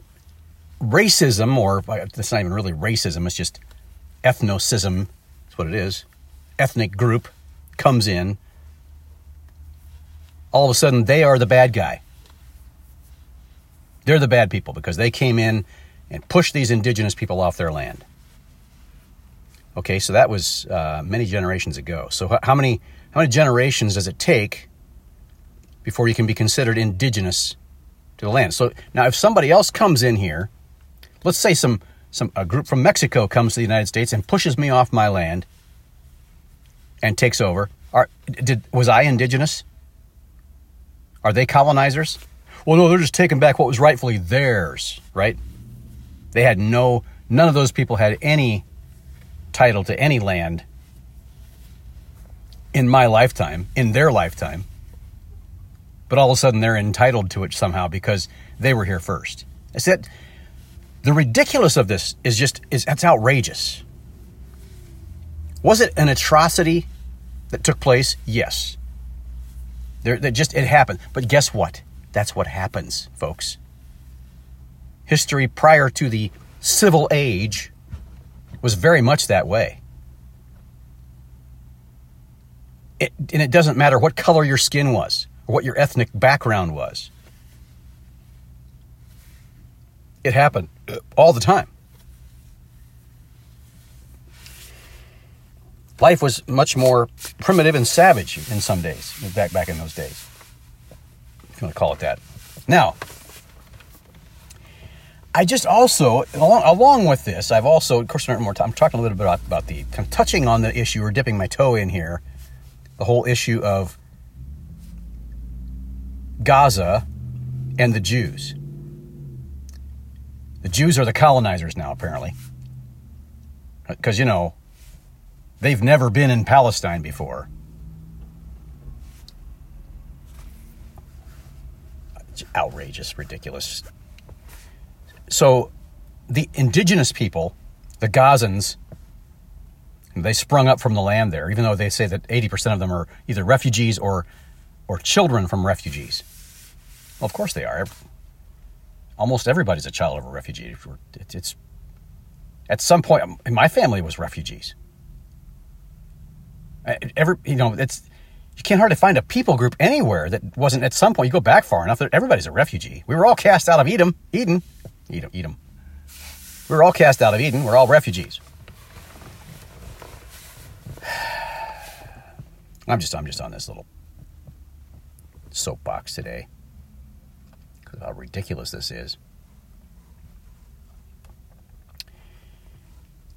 racism, or uh, it's not even really racism, it's just ethnocism, that's what it is, ethnic group comes in, all of a sudden they are the bad guy. They're the bad people because they came in and pushed these indigenous people off their land. Okay, so that was uh, many generations ago. So how many how many generations does it take before you can be considered indigenous to the land? So now, if somebody else comes in here, let's say some some a group from Mexico comes to the United States and pushes me off my land, and takes over. Are, did, was I indigenous? Are they colonizers? Well, no, they're just taking back what was rightfully theirs, right? They had no, none of those people had any title to any land in my lifetime, in their lifetime. But all of a sudden they're entitled to it somehow because they were here first. I said, the ridiculous of this is just, is, that's outrageous. Was it an atrocity that took place? Yes. There, that just it happened. But guess what? That's what happens, folks. History prior to the civil age was very much that way. It, and it doesn't matter what color your skin was or what your ethnic background was. It happened uh, all the time. life was much more primitive and savage in some days, back back in those days, if you want to call it that. Now, I just also, along, along with this, I've also, of course, more time, I'm talking a little bit about, about the, I'm touching on the issue or dipping my toe in here, the whole issue of Gaza and the Jews. The Jews are the colonizers now, apparently. Because, you know, They've never been in Palestine before. outrageous, ridiculous. So, the indigenous people, the Gazans, they sprung up from the land there, even though they say that 80% of them are either refugees or, or children from refugees. Well, of course they are. Almost everybody's a child of a refugee. It's, at some point, my family was refugees. Uh, every you know it's you can't hardly find a people group anywhere that wasn't at some point you go back far enough that everybody's a refugee. We were all cast out of Edom, Eden, Edom, them. We were all cast out of Eden. We're all refugees. I'm just I'm just on this little soapbox today because how ridiculous this is.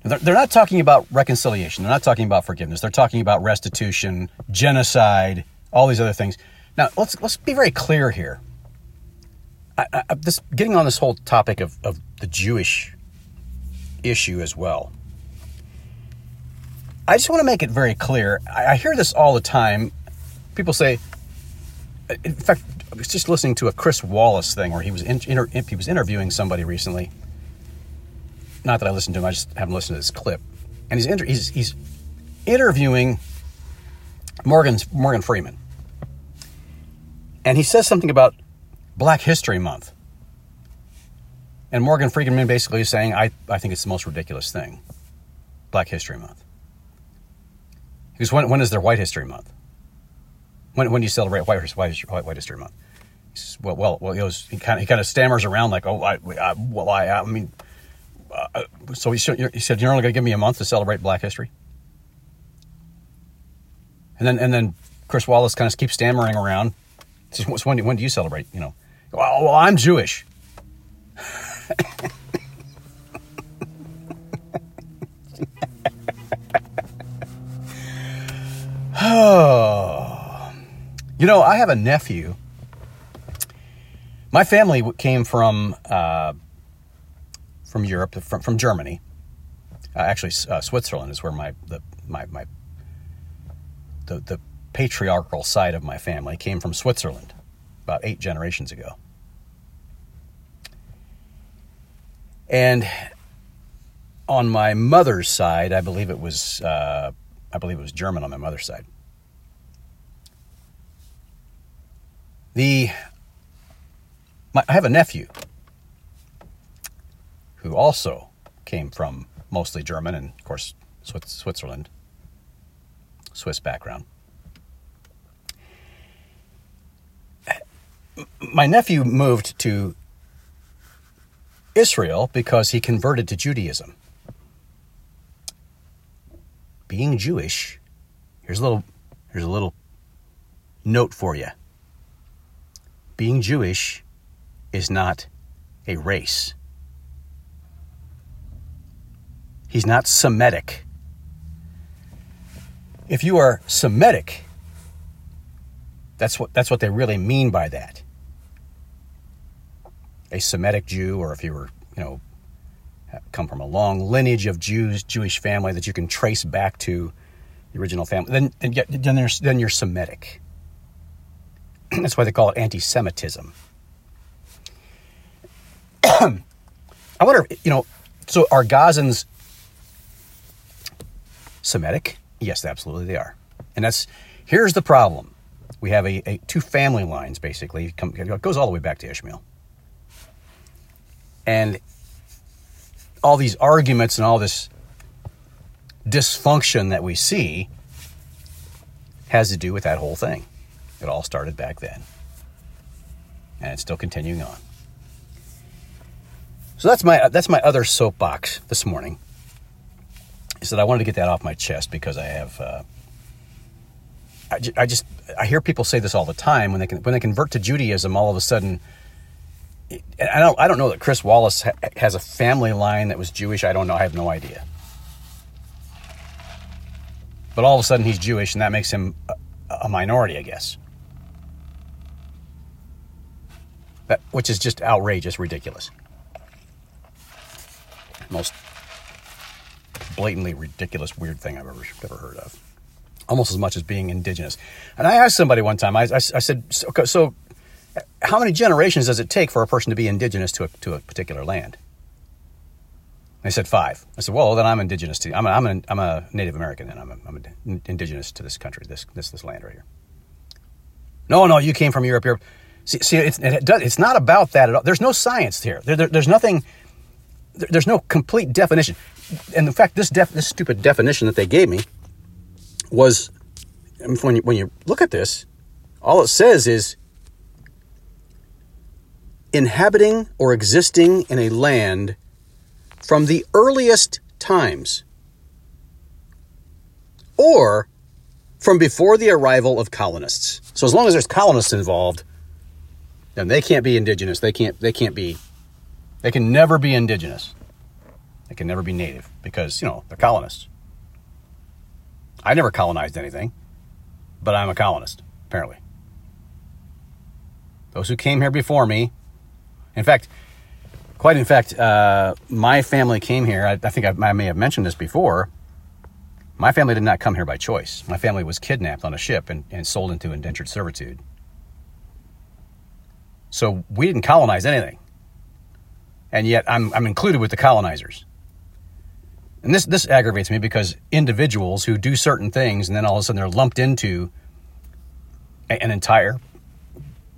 They're, they're not talking about reconciliation. They're not talking about forgiveness. They're talking about restitution, genocide, all these other things. Now, let's let's be very clear here. I, I, this getting on this whole topic of, of the Jewish issue as well. I just want to make it very clear. I, I hear this all the time. People say, in fact, I was just listening to a Chris Wallace thing where he was in, inter, he was interviewing somebody recently. Not that I listened to him, I just haven't listened to this clip. And he's inter, he's, he's interviewing Morgan Morgan Freeman, and he says something about Black History Month. And Morgan Freeman basically is saying, I, I think it's the most ridiculous thing. Black History Month. Because when, when is their White History Month? When, when do you celebrate White, White, White, History Month? He says, well, well, well, he, he kind of he kind of stammers around like, oh, I, I well, I, I mean, uh, so he, he said, you're only going to give me a month to celebrate Black History. And then and then Chris Wallace kind of keeps stammering around. Says, when, when do you celebrate? You know, well, well I'm Jewish. Oh, you know, I have a nephew. My family came from uh, from Europe, from, from Germany. Uh, actually, uh, Switzerland is where my the my my the the patriarchal side of my family came from Switzerland about eight generations ago. And on my mother's side, I believe it was uh, I believe it was German on my mother's side. The my, I have a nephew who also came from mostly German and of course Switzerland, Swiss background. My nephew moved to Israel because he converted to Judaism. Being Jewish, here's a little here's a little note for you being Jewish is not a race. He's not Semitic. If you are Semitic, that's what, that's what they really mean by that. A Semitic Jew, or if you were, you know, come from a long lineage of Jews, Jewish family that you can trace back to the original family, then, then, then, then you're Semitic. That's why they call it anti Semitism. I wonder, you know, so are Gazans Semitic? Yes, absolutely they are. And that's here's the problem. We have a, a two family lines basically. Come, it goes all the way back to Ishmael. And all these arguments and all this dysfunction that we see has to do with that whole thing. It all started back then. And it's still continuing on. So that's my that's my other soapbox this morning. Is that I wanted to get that off my chest because I have uh, I, I just I hear people say this all the time when they can when they convert to Judaism all of a sudden I don't I don't know that Chris Wallace ha- has a family line that was Jewish I don't know I have no idea but all of a sudden he's Jewish and that makes him a, a minority I guess That, which is just outrageous, ridiculous. Most blatantly ridiculous, weird thing I've ever, ever heard of. Almost as much as being indigenous. And I asked somebody one time, I, I, I said, so, so, how many generations does it take for a person to be indigenous to a, to a particular land? They said five. I said, well, then I'm indigenous to, I'm a, I'm a, I'm a Native American and I'm, a, I'm a indigenous to this country, this, this, this land right here. No, no, you came from Europe. Europe. See, see it's, it does, it's not about that at all. There's no science here. There, there, there's nothing, there, there's no complete definition. And in fact, this, def, this stupid definition that they gave me was, when, you, when you look at this, all it says is inhabiting or existing in a land from the earliest times or from before the arrival of colonists. So as long as there's colonists involved, then they can't be indigenous. They can't. They can't be. They can never be indigenous. They can never be native because, you know, they're colonists. I never colonized anything, but I'm a colonist, apparently. Those who came here before me, in fact, quite in fact, uh, my family came here. I, I think I, I may have mentioned this before. My family did not come here by choice. My family was kidnapped on a ship and, and sold into indentured servitude. So we didn't colonize anything. And yet I'm, I'm included with the colonizers. And this, this aggravates me because individuals who do certain things and then all of a sudden they're lumped into an entire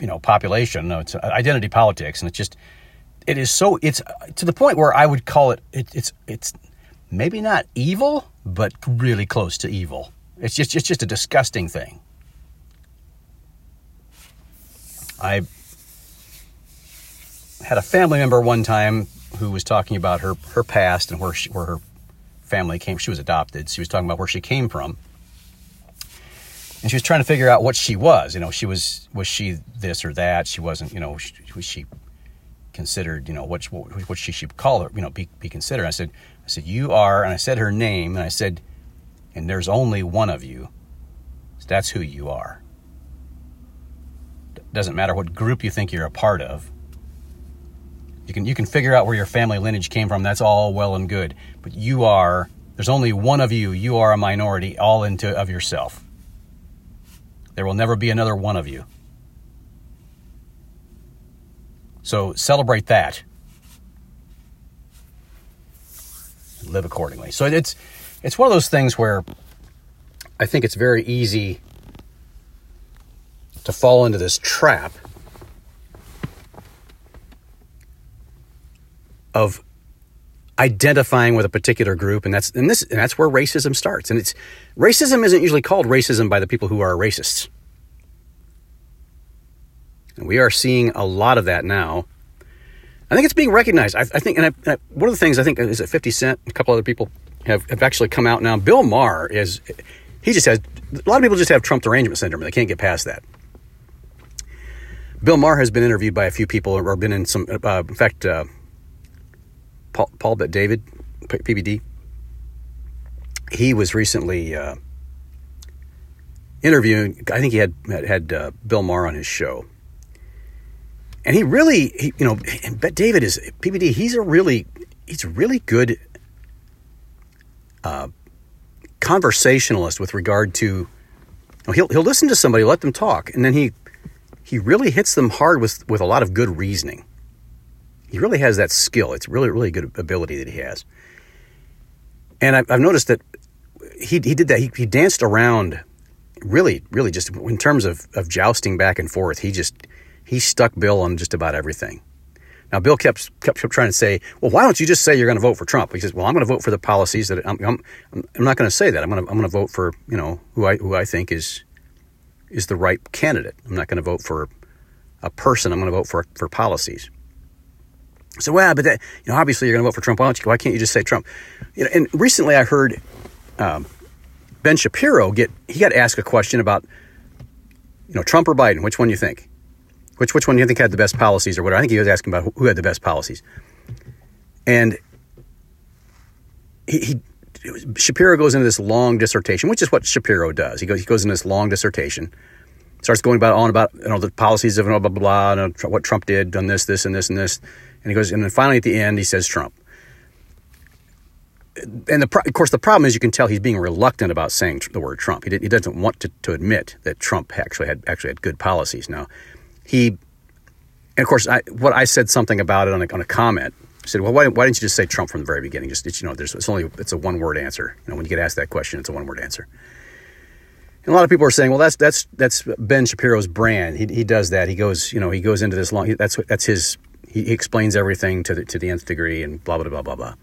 you know population it's uh, identity politics and it's just it is so it's uh, to the point where i would call it, it it's it's maybe not evil but really close to evil it's just it's just a disgusting thing i had a family member one time who was talking about her her past and where she, where her family came. She was adopted. She was talking about where she came from. And she was trying to figure out what she was. You know, she was, was she this or that? She wasn't, you know, she, was she considered, you know, what, what she should call her, you know, be, be considered. I said, I said, you are, and I said her name, and I said, and there's only one of you. So that's who you are. Doesn't matter what group you think you're a part of. You can you can figure out where your family lineage came from. That's all well and good. But you are there's only one of you. You are a minority all into of yourself. There will never be another one of you. So celebrate that. Live accordingly. So it's it's one of those things where I think it's very easy to fall into this trap of identifying with a particular group and that's and this and that's where racism starts. And it's racism isn't usually called racism by the people who are racists. And we are seeing a lot of that now. I think it's being recognized. I, I think and I, I, one of the things i think is that 50 cent a couple other people have, have actually come out now. Bill maher is he just has a lot of people just have trump derangement syndrome. And they can't get past that. Bill maher has been interviewed by a few people or been in some uh, in fact uh, Paul, Paul Bet David, PBD, he was recently uh, interviewing. I think he had had, had uh, Bill Maher on his show, and he really, he, you know, Bet David is PBD. He's a really, he's a really good uh, conversationalist with regard to. You know, he'll he'll listen to somebody, let them talk, and then he he really hits them hard with with a lot of good reasoning. He really has that skill. It's really, really good ability that he has. And I've, I've noticed that he, he did that. He, he danced around really, really just in terms of, of jousting back and forth. He just, he stuck Bill on just about everything. Now, Bill kept, kept, kept trying to say, well, why don't you just say you're going to vote for Trump? He says, well, I'm going to vote for the policies that I'm, I'm, I'm not going to say that. I'm going to, I'm going to vote for, you know, who I, who I think is, is the right candidate. I'm not going to vote for a person. I'm going to vote for, for policies. So, well, but that, you know, obviously you're going to vote for Trump. Why, don't you, why can't you just say Trump? You know, and recently I heard um, Ben Shapiro get he got asked a question about, you know, Trump or Biden. Which one you think? Which which one do you think had the best policies or whatever? I think he was asking about who had the best policies. And he, he Shapiro goes into this long dissertation, which is what Shapiro does. He goes he goes into this long dissertation, starts going about on about you know the policies of you know, blah blah blah, blah what Trump did, done this, this, and this, and this and he goes, and then finally at the end, he says Trump. And the, of course, the problem is you can tell he's being reluctant about saying the word Trump. He, did, he doesn't want to, to admit that Trump actually had actually had good policies. Now, he, and of course, I, what I said something about it on a, on a comment. Said, well, why, why didn't you just say Trump from the very beginning? Just it's, you know, there's it's only it's a one word answer. You know, when you get asked that question, it's a one word answer. And a lot of people are saying, well, that's that's that's Ben Shapiro's brand. He, he does that. He goes, you know, he goes into this long. That's that's his he, he explains everything to the, to the nth degree and blah, blah, blah, blah, blah.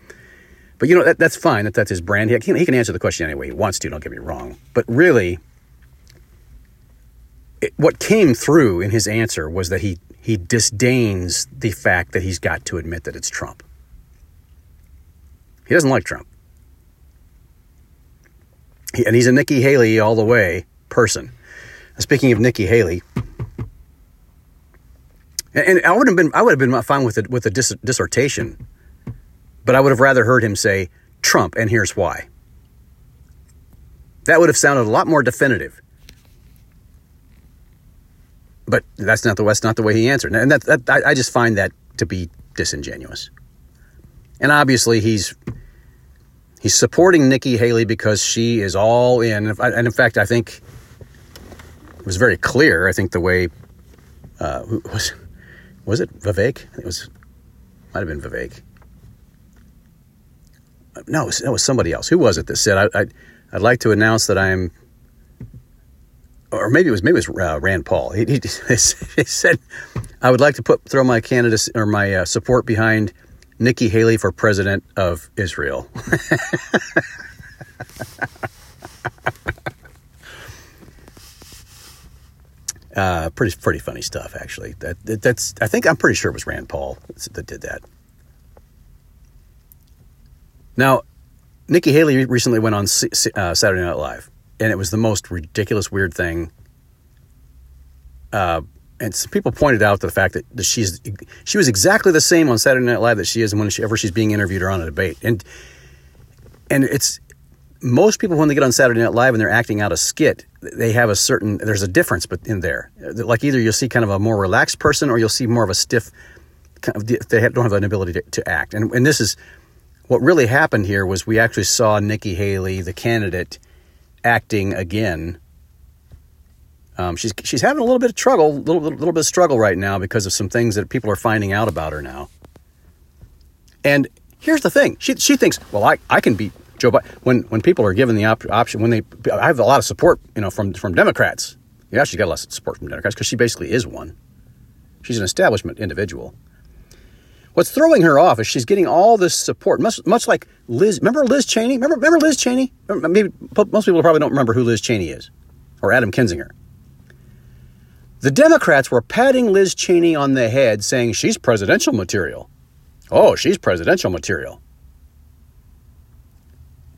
But, you know, that, that's fine. That, that's his brand. He can, he can answer the question any way he wants to, don't get me wrong. But really, it, what came through in his answer was that he, he disdains the fact that he's got to admit that it's Trump. He doesn't like Trump. He, and he's a Nikki Haley all the way person. Speaking of Nikki Haley, and, I would have been I would have been fine with it with a dis, dissertation, but I would have rather heard him say Trump, and here's why. That would have sounded a lot more definitive. But that's not the West, not the way he answered, and that, that I, I just find that to be disingenuous. And obviously, he's he's supporting Nikki Haley because she is all in. And in fact, I think it was very clear. I think the way uh, was was it Vivek? It was might have been Vivek. No, it was, somebody else. Who was it that said, I, I, "I'd like to announce that I am," or maybe it was maybe it was uh, Rand Paul. He, he, he, said, "I would like to put throw my candidacy or my uh, support behind Nikki Haley for president of Israel." Uh, pretty pretty funny stuff, actually. That, that, that's I think I'm pretty sure it was Rand Paul that did that. Now, Nikki Haley recently went on C- uh, Saturday Night Live, and it was the most ridiculous, weird thing. Uh, and some people pointed out the fact that she's she was exactly the same on Saturday Night Live that she is whenever she's being interviewed or on a debate, and and it's most people when they get on Saturday Night Live and they're acting out a skit, they have a certain there's a difference but in there. Like either you'll see kind of a more relaxed person or you'll see more of a stiff. Kind of, they don't have an ability to, to act, and and this is what really happened here was we actually saw Nikki Haley, the candidate, acting again. Um, she's she's having a little bit of struggle, little, little little bit of struggle right now because of some things that people are finding out about her now. And here's the thing: she she thinks, well, I I can beat Joe Biden, when when people are given the op- option, when they, I have a lot of support, you know, from from Democrats. Yeah, she's got a lot of support from Democrats because she basically is one. She's an establishment individual. What's throwing her off is she's getting all this support, much much like Liz. Remember Liz Cheney? Remember remember Liz Cheney? Maybe most people probably don't remember who Liz Cheney is, or Adam Kinzinger. The Democrats were patting Liz Cheney on the head, saying she's presidential material. Oh, she's presidential material.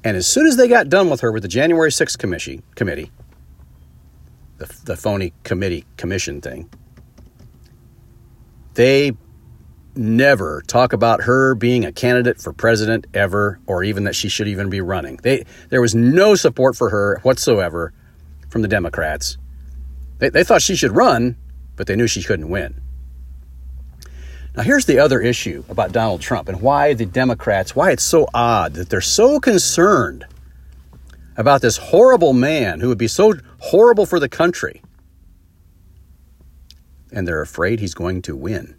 And as soon as they got done with her with the January 6th committee, committee the, the phony committee commission thing, they never talk about her being a candidate for president ever or even that she should even be running. They, there was no support for her whatsoever from the Democrats. They, they thought she should run, but they knew she couldn't win. Now, here's the other issue about Donald Trump and why the Democrats, why it's so odd that they're so concerned about this horrible man who would be so horrible for the country. And they're afraid he's going to win.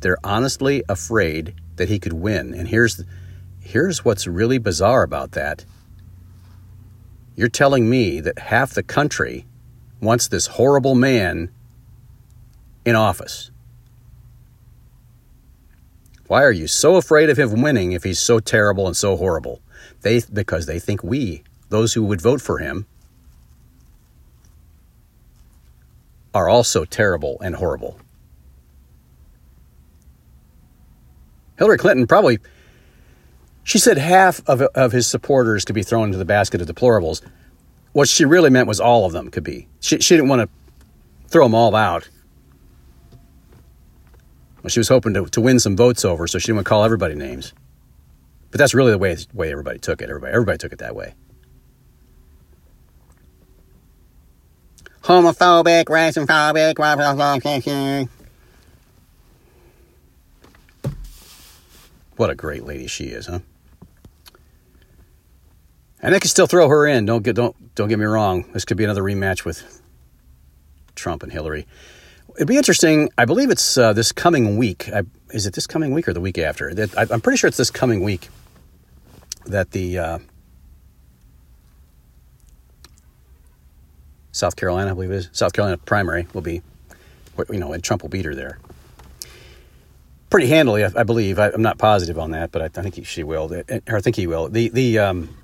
They're honestly afraid that he could win. And here's, here's what's really bizarre about that. You're telling me that half the country wants this horrible man in office. Why are you so afraid of him winning if he's so terrible and so horrible? They because they think we, those who would vote for him, are also terrible and horrible. Hillary Clinton probably she said half of, of his supporters could be thrown into the basket of deplorables. What she really meant was all of them could be. She, she didn't want to throw them all out. Well, she was hoping to, to win some votes over, so she didn't want to call everybody names. But that's really the way, way everybody took it. Everybody, everybody took it that way. Homophobic, racist, homophobic, What a great lady she is, huh? And they can still throw her in. Don't get don't don't get me wrong. This could be another rematch with Trump and Hillary. It'd be interesting. I believe it's uh, this coming week. I, is it this coming week or the week after? That, I, am pretty sure it's this coming week that the uh, South Carolina, I believe it is South Carolina primary will be. You know, and Trump will beat her there. Pretty handily, I, I believe. I, am not positive on that, but I, I think he, she will. Or I think he will. The the um,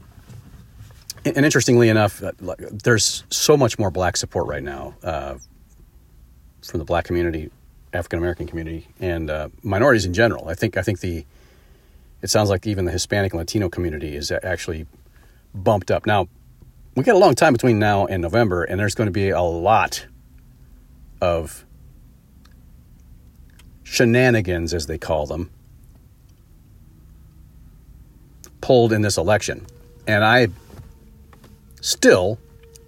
and interestingly enough, uh, there's so much more black support right now uh, from the black community, African American community, and uh, minorities in general. I think I think the it sounds like even the Hispanic and Latino community is actually bumped up. Now we got a long time between now and November, and there's going to be a lot of shenanigans, as they call them, pulled in this election. And I still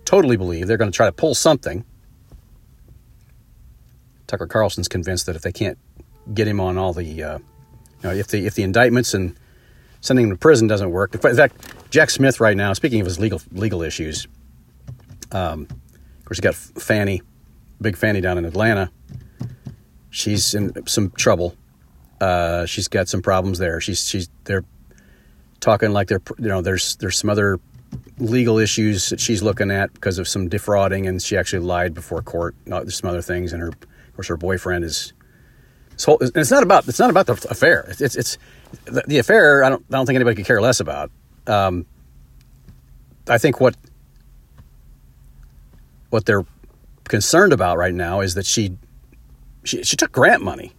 totally believe they're going to try to pull something. Tucker Carlson's convinced that if they can't get him on all the, uh, you know, if the if the indictments and sending him to prison doesn't work. In fact, Jack Smith right now, speaking of his legal legal issues, um, of course, he got Fani, big Fani down in Atlanta. She's in some trouble. Uh, she's got some problems there. She's she's they're talking like they're you know there's there's some other legal issues that she's looking at because of some defrauding, and she actually lied before court. There's some other things, and her course her boyfriend is. Whole, it's not about it's not about the affair. It's it's, it's the, the, affair. I don't I don't think anybody could care less about. Um, I think what what they're concerned about right now is that she she, she took grant money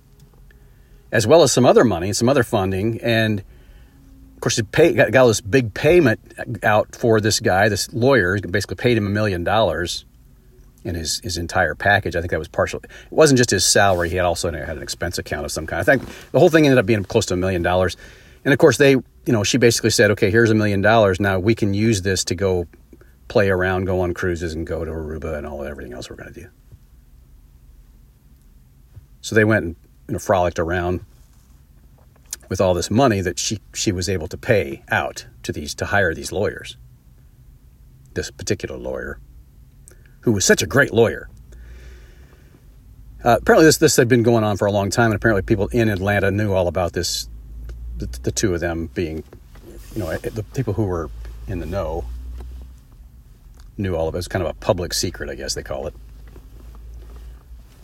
as well as some other money, and some other funding, and of course, he pay, got, got this big payment out for this guy, this lawyer. Basically, paid him a million dollars in his his entire package. I think that was partial. It wasn't just his salary; he had also had an expense account of some kind. I think the whole thing ended up being close to a million dollars. And of course, they, you know, she basically said, "Okay, here's a million dollars. Now we can use this to go play around, go on cruises, and go to Aruba and all everything else we're going to do." So they went and you know frolicked around with all this money that she, she was able to pay out to these to hire these lawyers. This particular lawyer, who was such a great lawyer. Uh, apparently, this this had been going on for a long time, and apparently, people in Atlanta knew all about this. The, the two of them being, you know, the people who were in the know knew all of it. It was kind of a public secret, I guess they call it.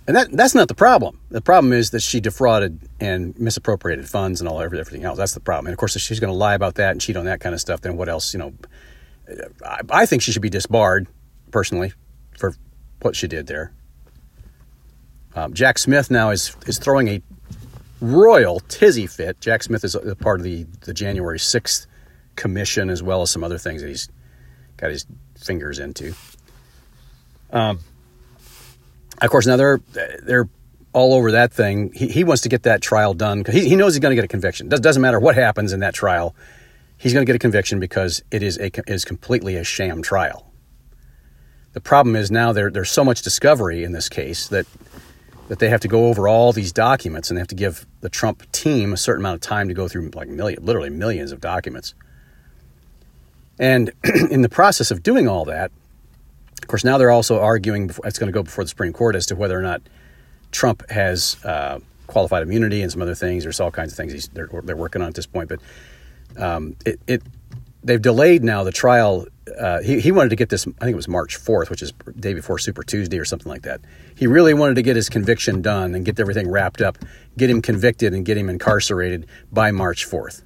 And that that's not the problem. The problem is that she defrauded and misappropriated funds and all everything else. That's the problem. And of course, if she's going to lie about that and cheat on that kind of stuff, then what else? You know, I, I think she should be disbarred personally for what she did there. Um, Jack Smith now is is throwing a royal tizzy fit. Jack Smith is a part of the the January sixth commission as well as some other things that he's got his fingers into. Um, of course, now they're they're all over that thing. He, he wants to get that trial done because he, he knows he's going to get a conviction. Does, doesn't matter what happens in that trial, he's going to get a conviction because it is a is completely a sham trial. The problem is now there there's so much discovery in this case that that they have to go over all these documents and they have to give the Trump team a certain amount of time to go through like million, literally millions of documents. And in the process of doing all that, of course, now they're also arguing, it's going to go before the Supreme Court as to whether or not Trump has uh, qualified immunity and some other things. There's all kinds of things they're, they're working on at this point. But um, it, it, they've delayed now the trial. Uh, he, he wanted to get this, I think it was March 4th, which is day before Super Tuesday or something like that. He really wanted to get his conviction done and get everything wrapped up, get him convicted and get him incarcerated by March 4th.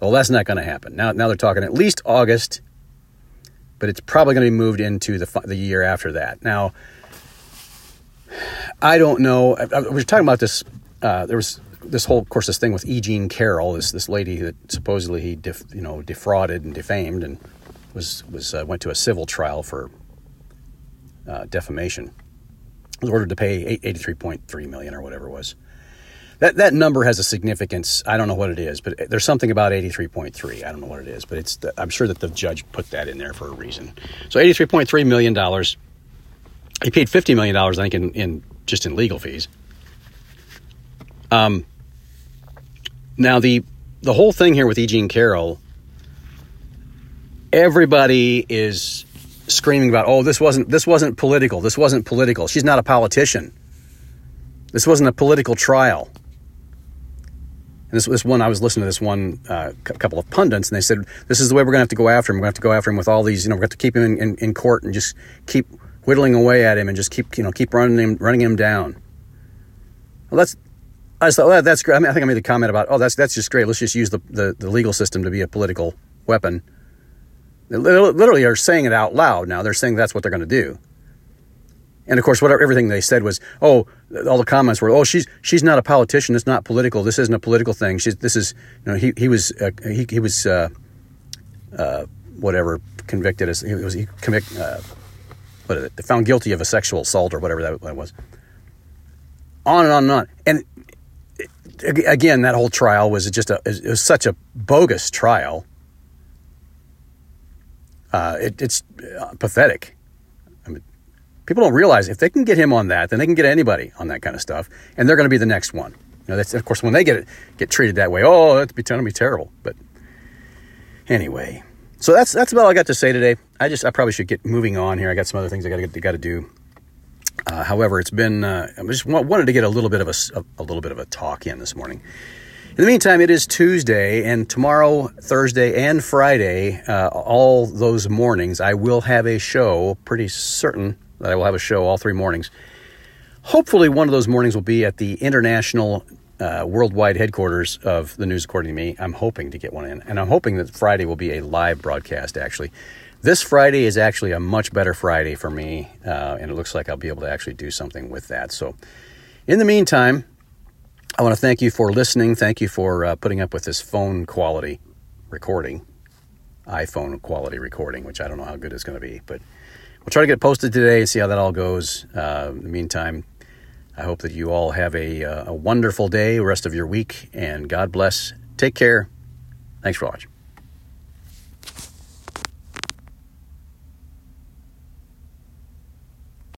Well, that's not going to happen. Now, now they're talking at least August but it's probably going to be moved into the the year after that. Now, I don't know. I, I, we were talking about this. Uh, there was this whole, of course, this thing with E. Jean Carroll, this this lady that supposedly he, def, you know, defrauded and defamed, and was was uh, went to a civil trial for uh, defamation. Was ordered to pay eighty three point three million or whatever it was that that number has a significance. I don't know what it is, but there's something about 83.3. I don't know what it is, but it's. The, I'm sure that the judge put that in there for a reason. So 83.3 million dollars. He paid 50 million dollars, I think, in, in just in legal fees. Um. Now the the whole thing here with E. Jean Carroll. Everybody is screaming about, oh, this wasn't this wasn't political. This wasn't political. She's not a politician. This wasn't a political trial. And this, this one, I was listening to this one, uh, couple of pundits, and they said, this is the way we're going to have to go after him. We're going to have to go after him with all these, you know, we're going to keep him in, in, in, court and just keep whittling away at him and just keep, you know, keep running him, running him down. Well, that's, I thought, well, that's great. I, mean, I think I made the comment about, oh, that's, that's just great. Let's just use the, the, the legal system to be a political weapon. They literally are saying it out loud now. They're saying that's what they're going to do. And of course, whatever everything they said was, oh, all the comments were, oh, she's she's not a politician. It's not political. This isn't a political thing. She's this is, you know, he he was uh, he he was uh, uh, whatever convicted as he was he convict uh, what is it? Found guilty of a sexual assault or whatever that, was. on and on and on. And again, that whole trial was just a it was such a bogus trial. Uh, it, it's uh, pathetic. I mean, people don't realize if they can get him on that, then they can get anybody on that kind of stuff, and they're going to be the next one. You know, that's of course when they get get treated that way. Oh, that's be to be terrible. But anyway, so that's that's about all I got to say today. I just I probably should get moving on here. I got some other things I got to got to do. Uh, however, it's been uh, I just wanted to get a little bit of a, a little bit of a talk in this morning. In the meantime, it is Tuesday, and tomorrow, Thursday, and Friday, uh, all those mornings, I will have a show. Pretty certain that I will have a show all three mornings. Hopefully, one of those mornings will be at the international, uh, worldwide headquarters of the News According to Me. I'm hoping to get one in, and I'm hoping that Friday will be a live broadcast, actually. This Friday is actually a much better Friday for me, uh, and it looks like I'll be able to actually do something with that. So, in the meantime, I want to thank you for listening. Thank you for uh, putting up with this phone quality recording, iPhone quality recording, which I don't know how good it's going to be, but we'll try to get posted today and see how that all goes. Uh, in the meantime, I hope that you all have a, uh, a wonderful day, rest of your week, and God bless. Take care. Thanks for watching.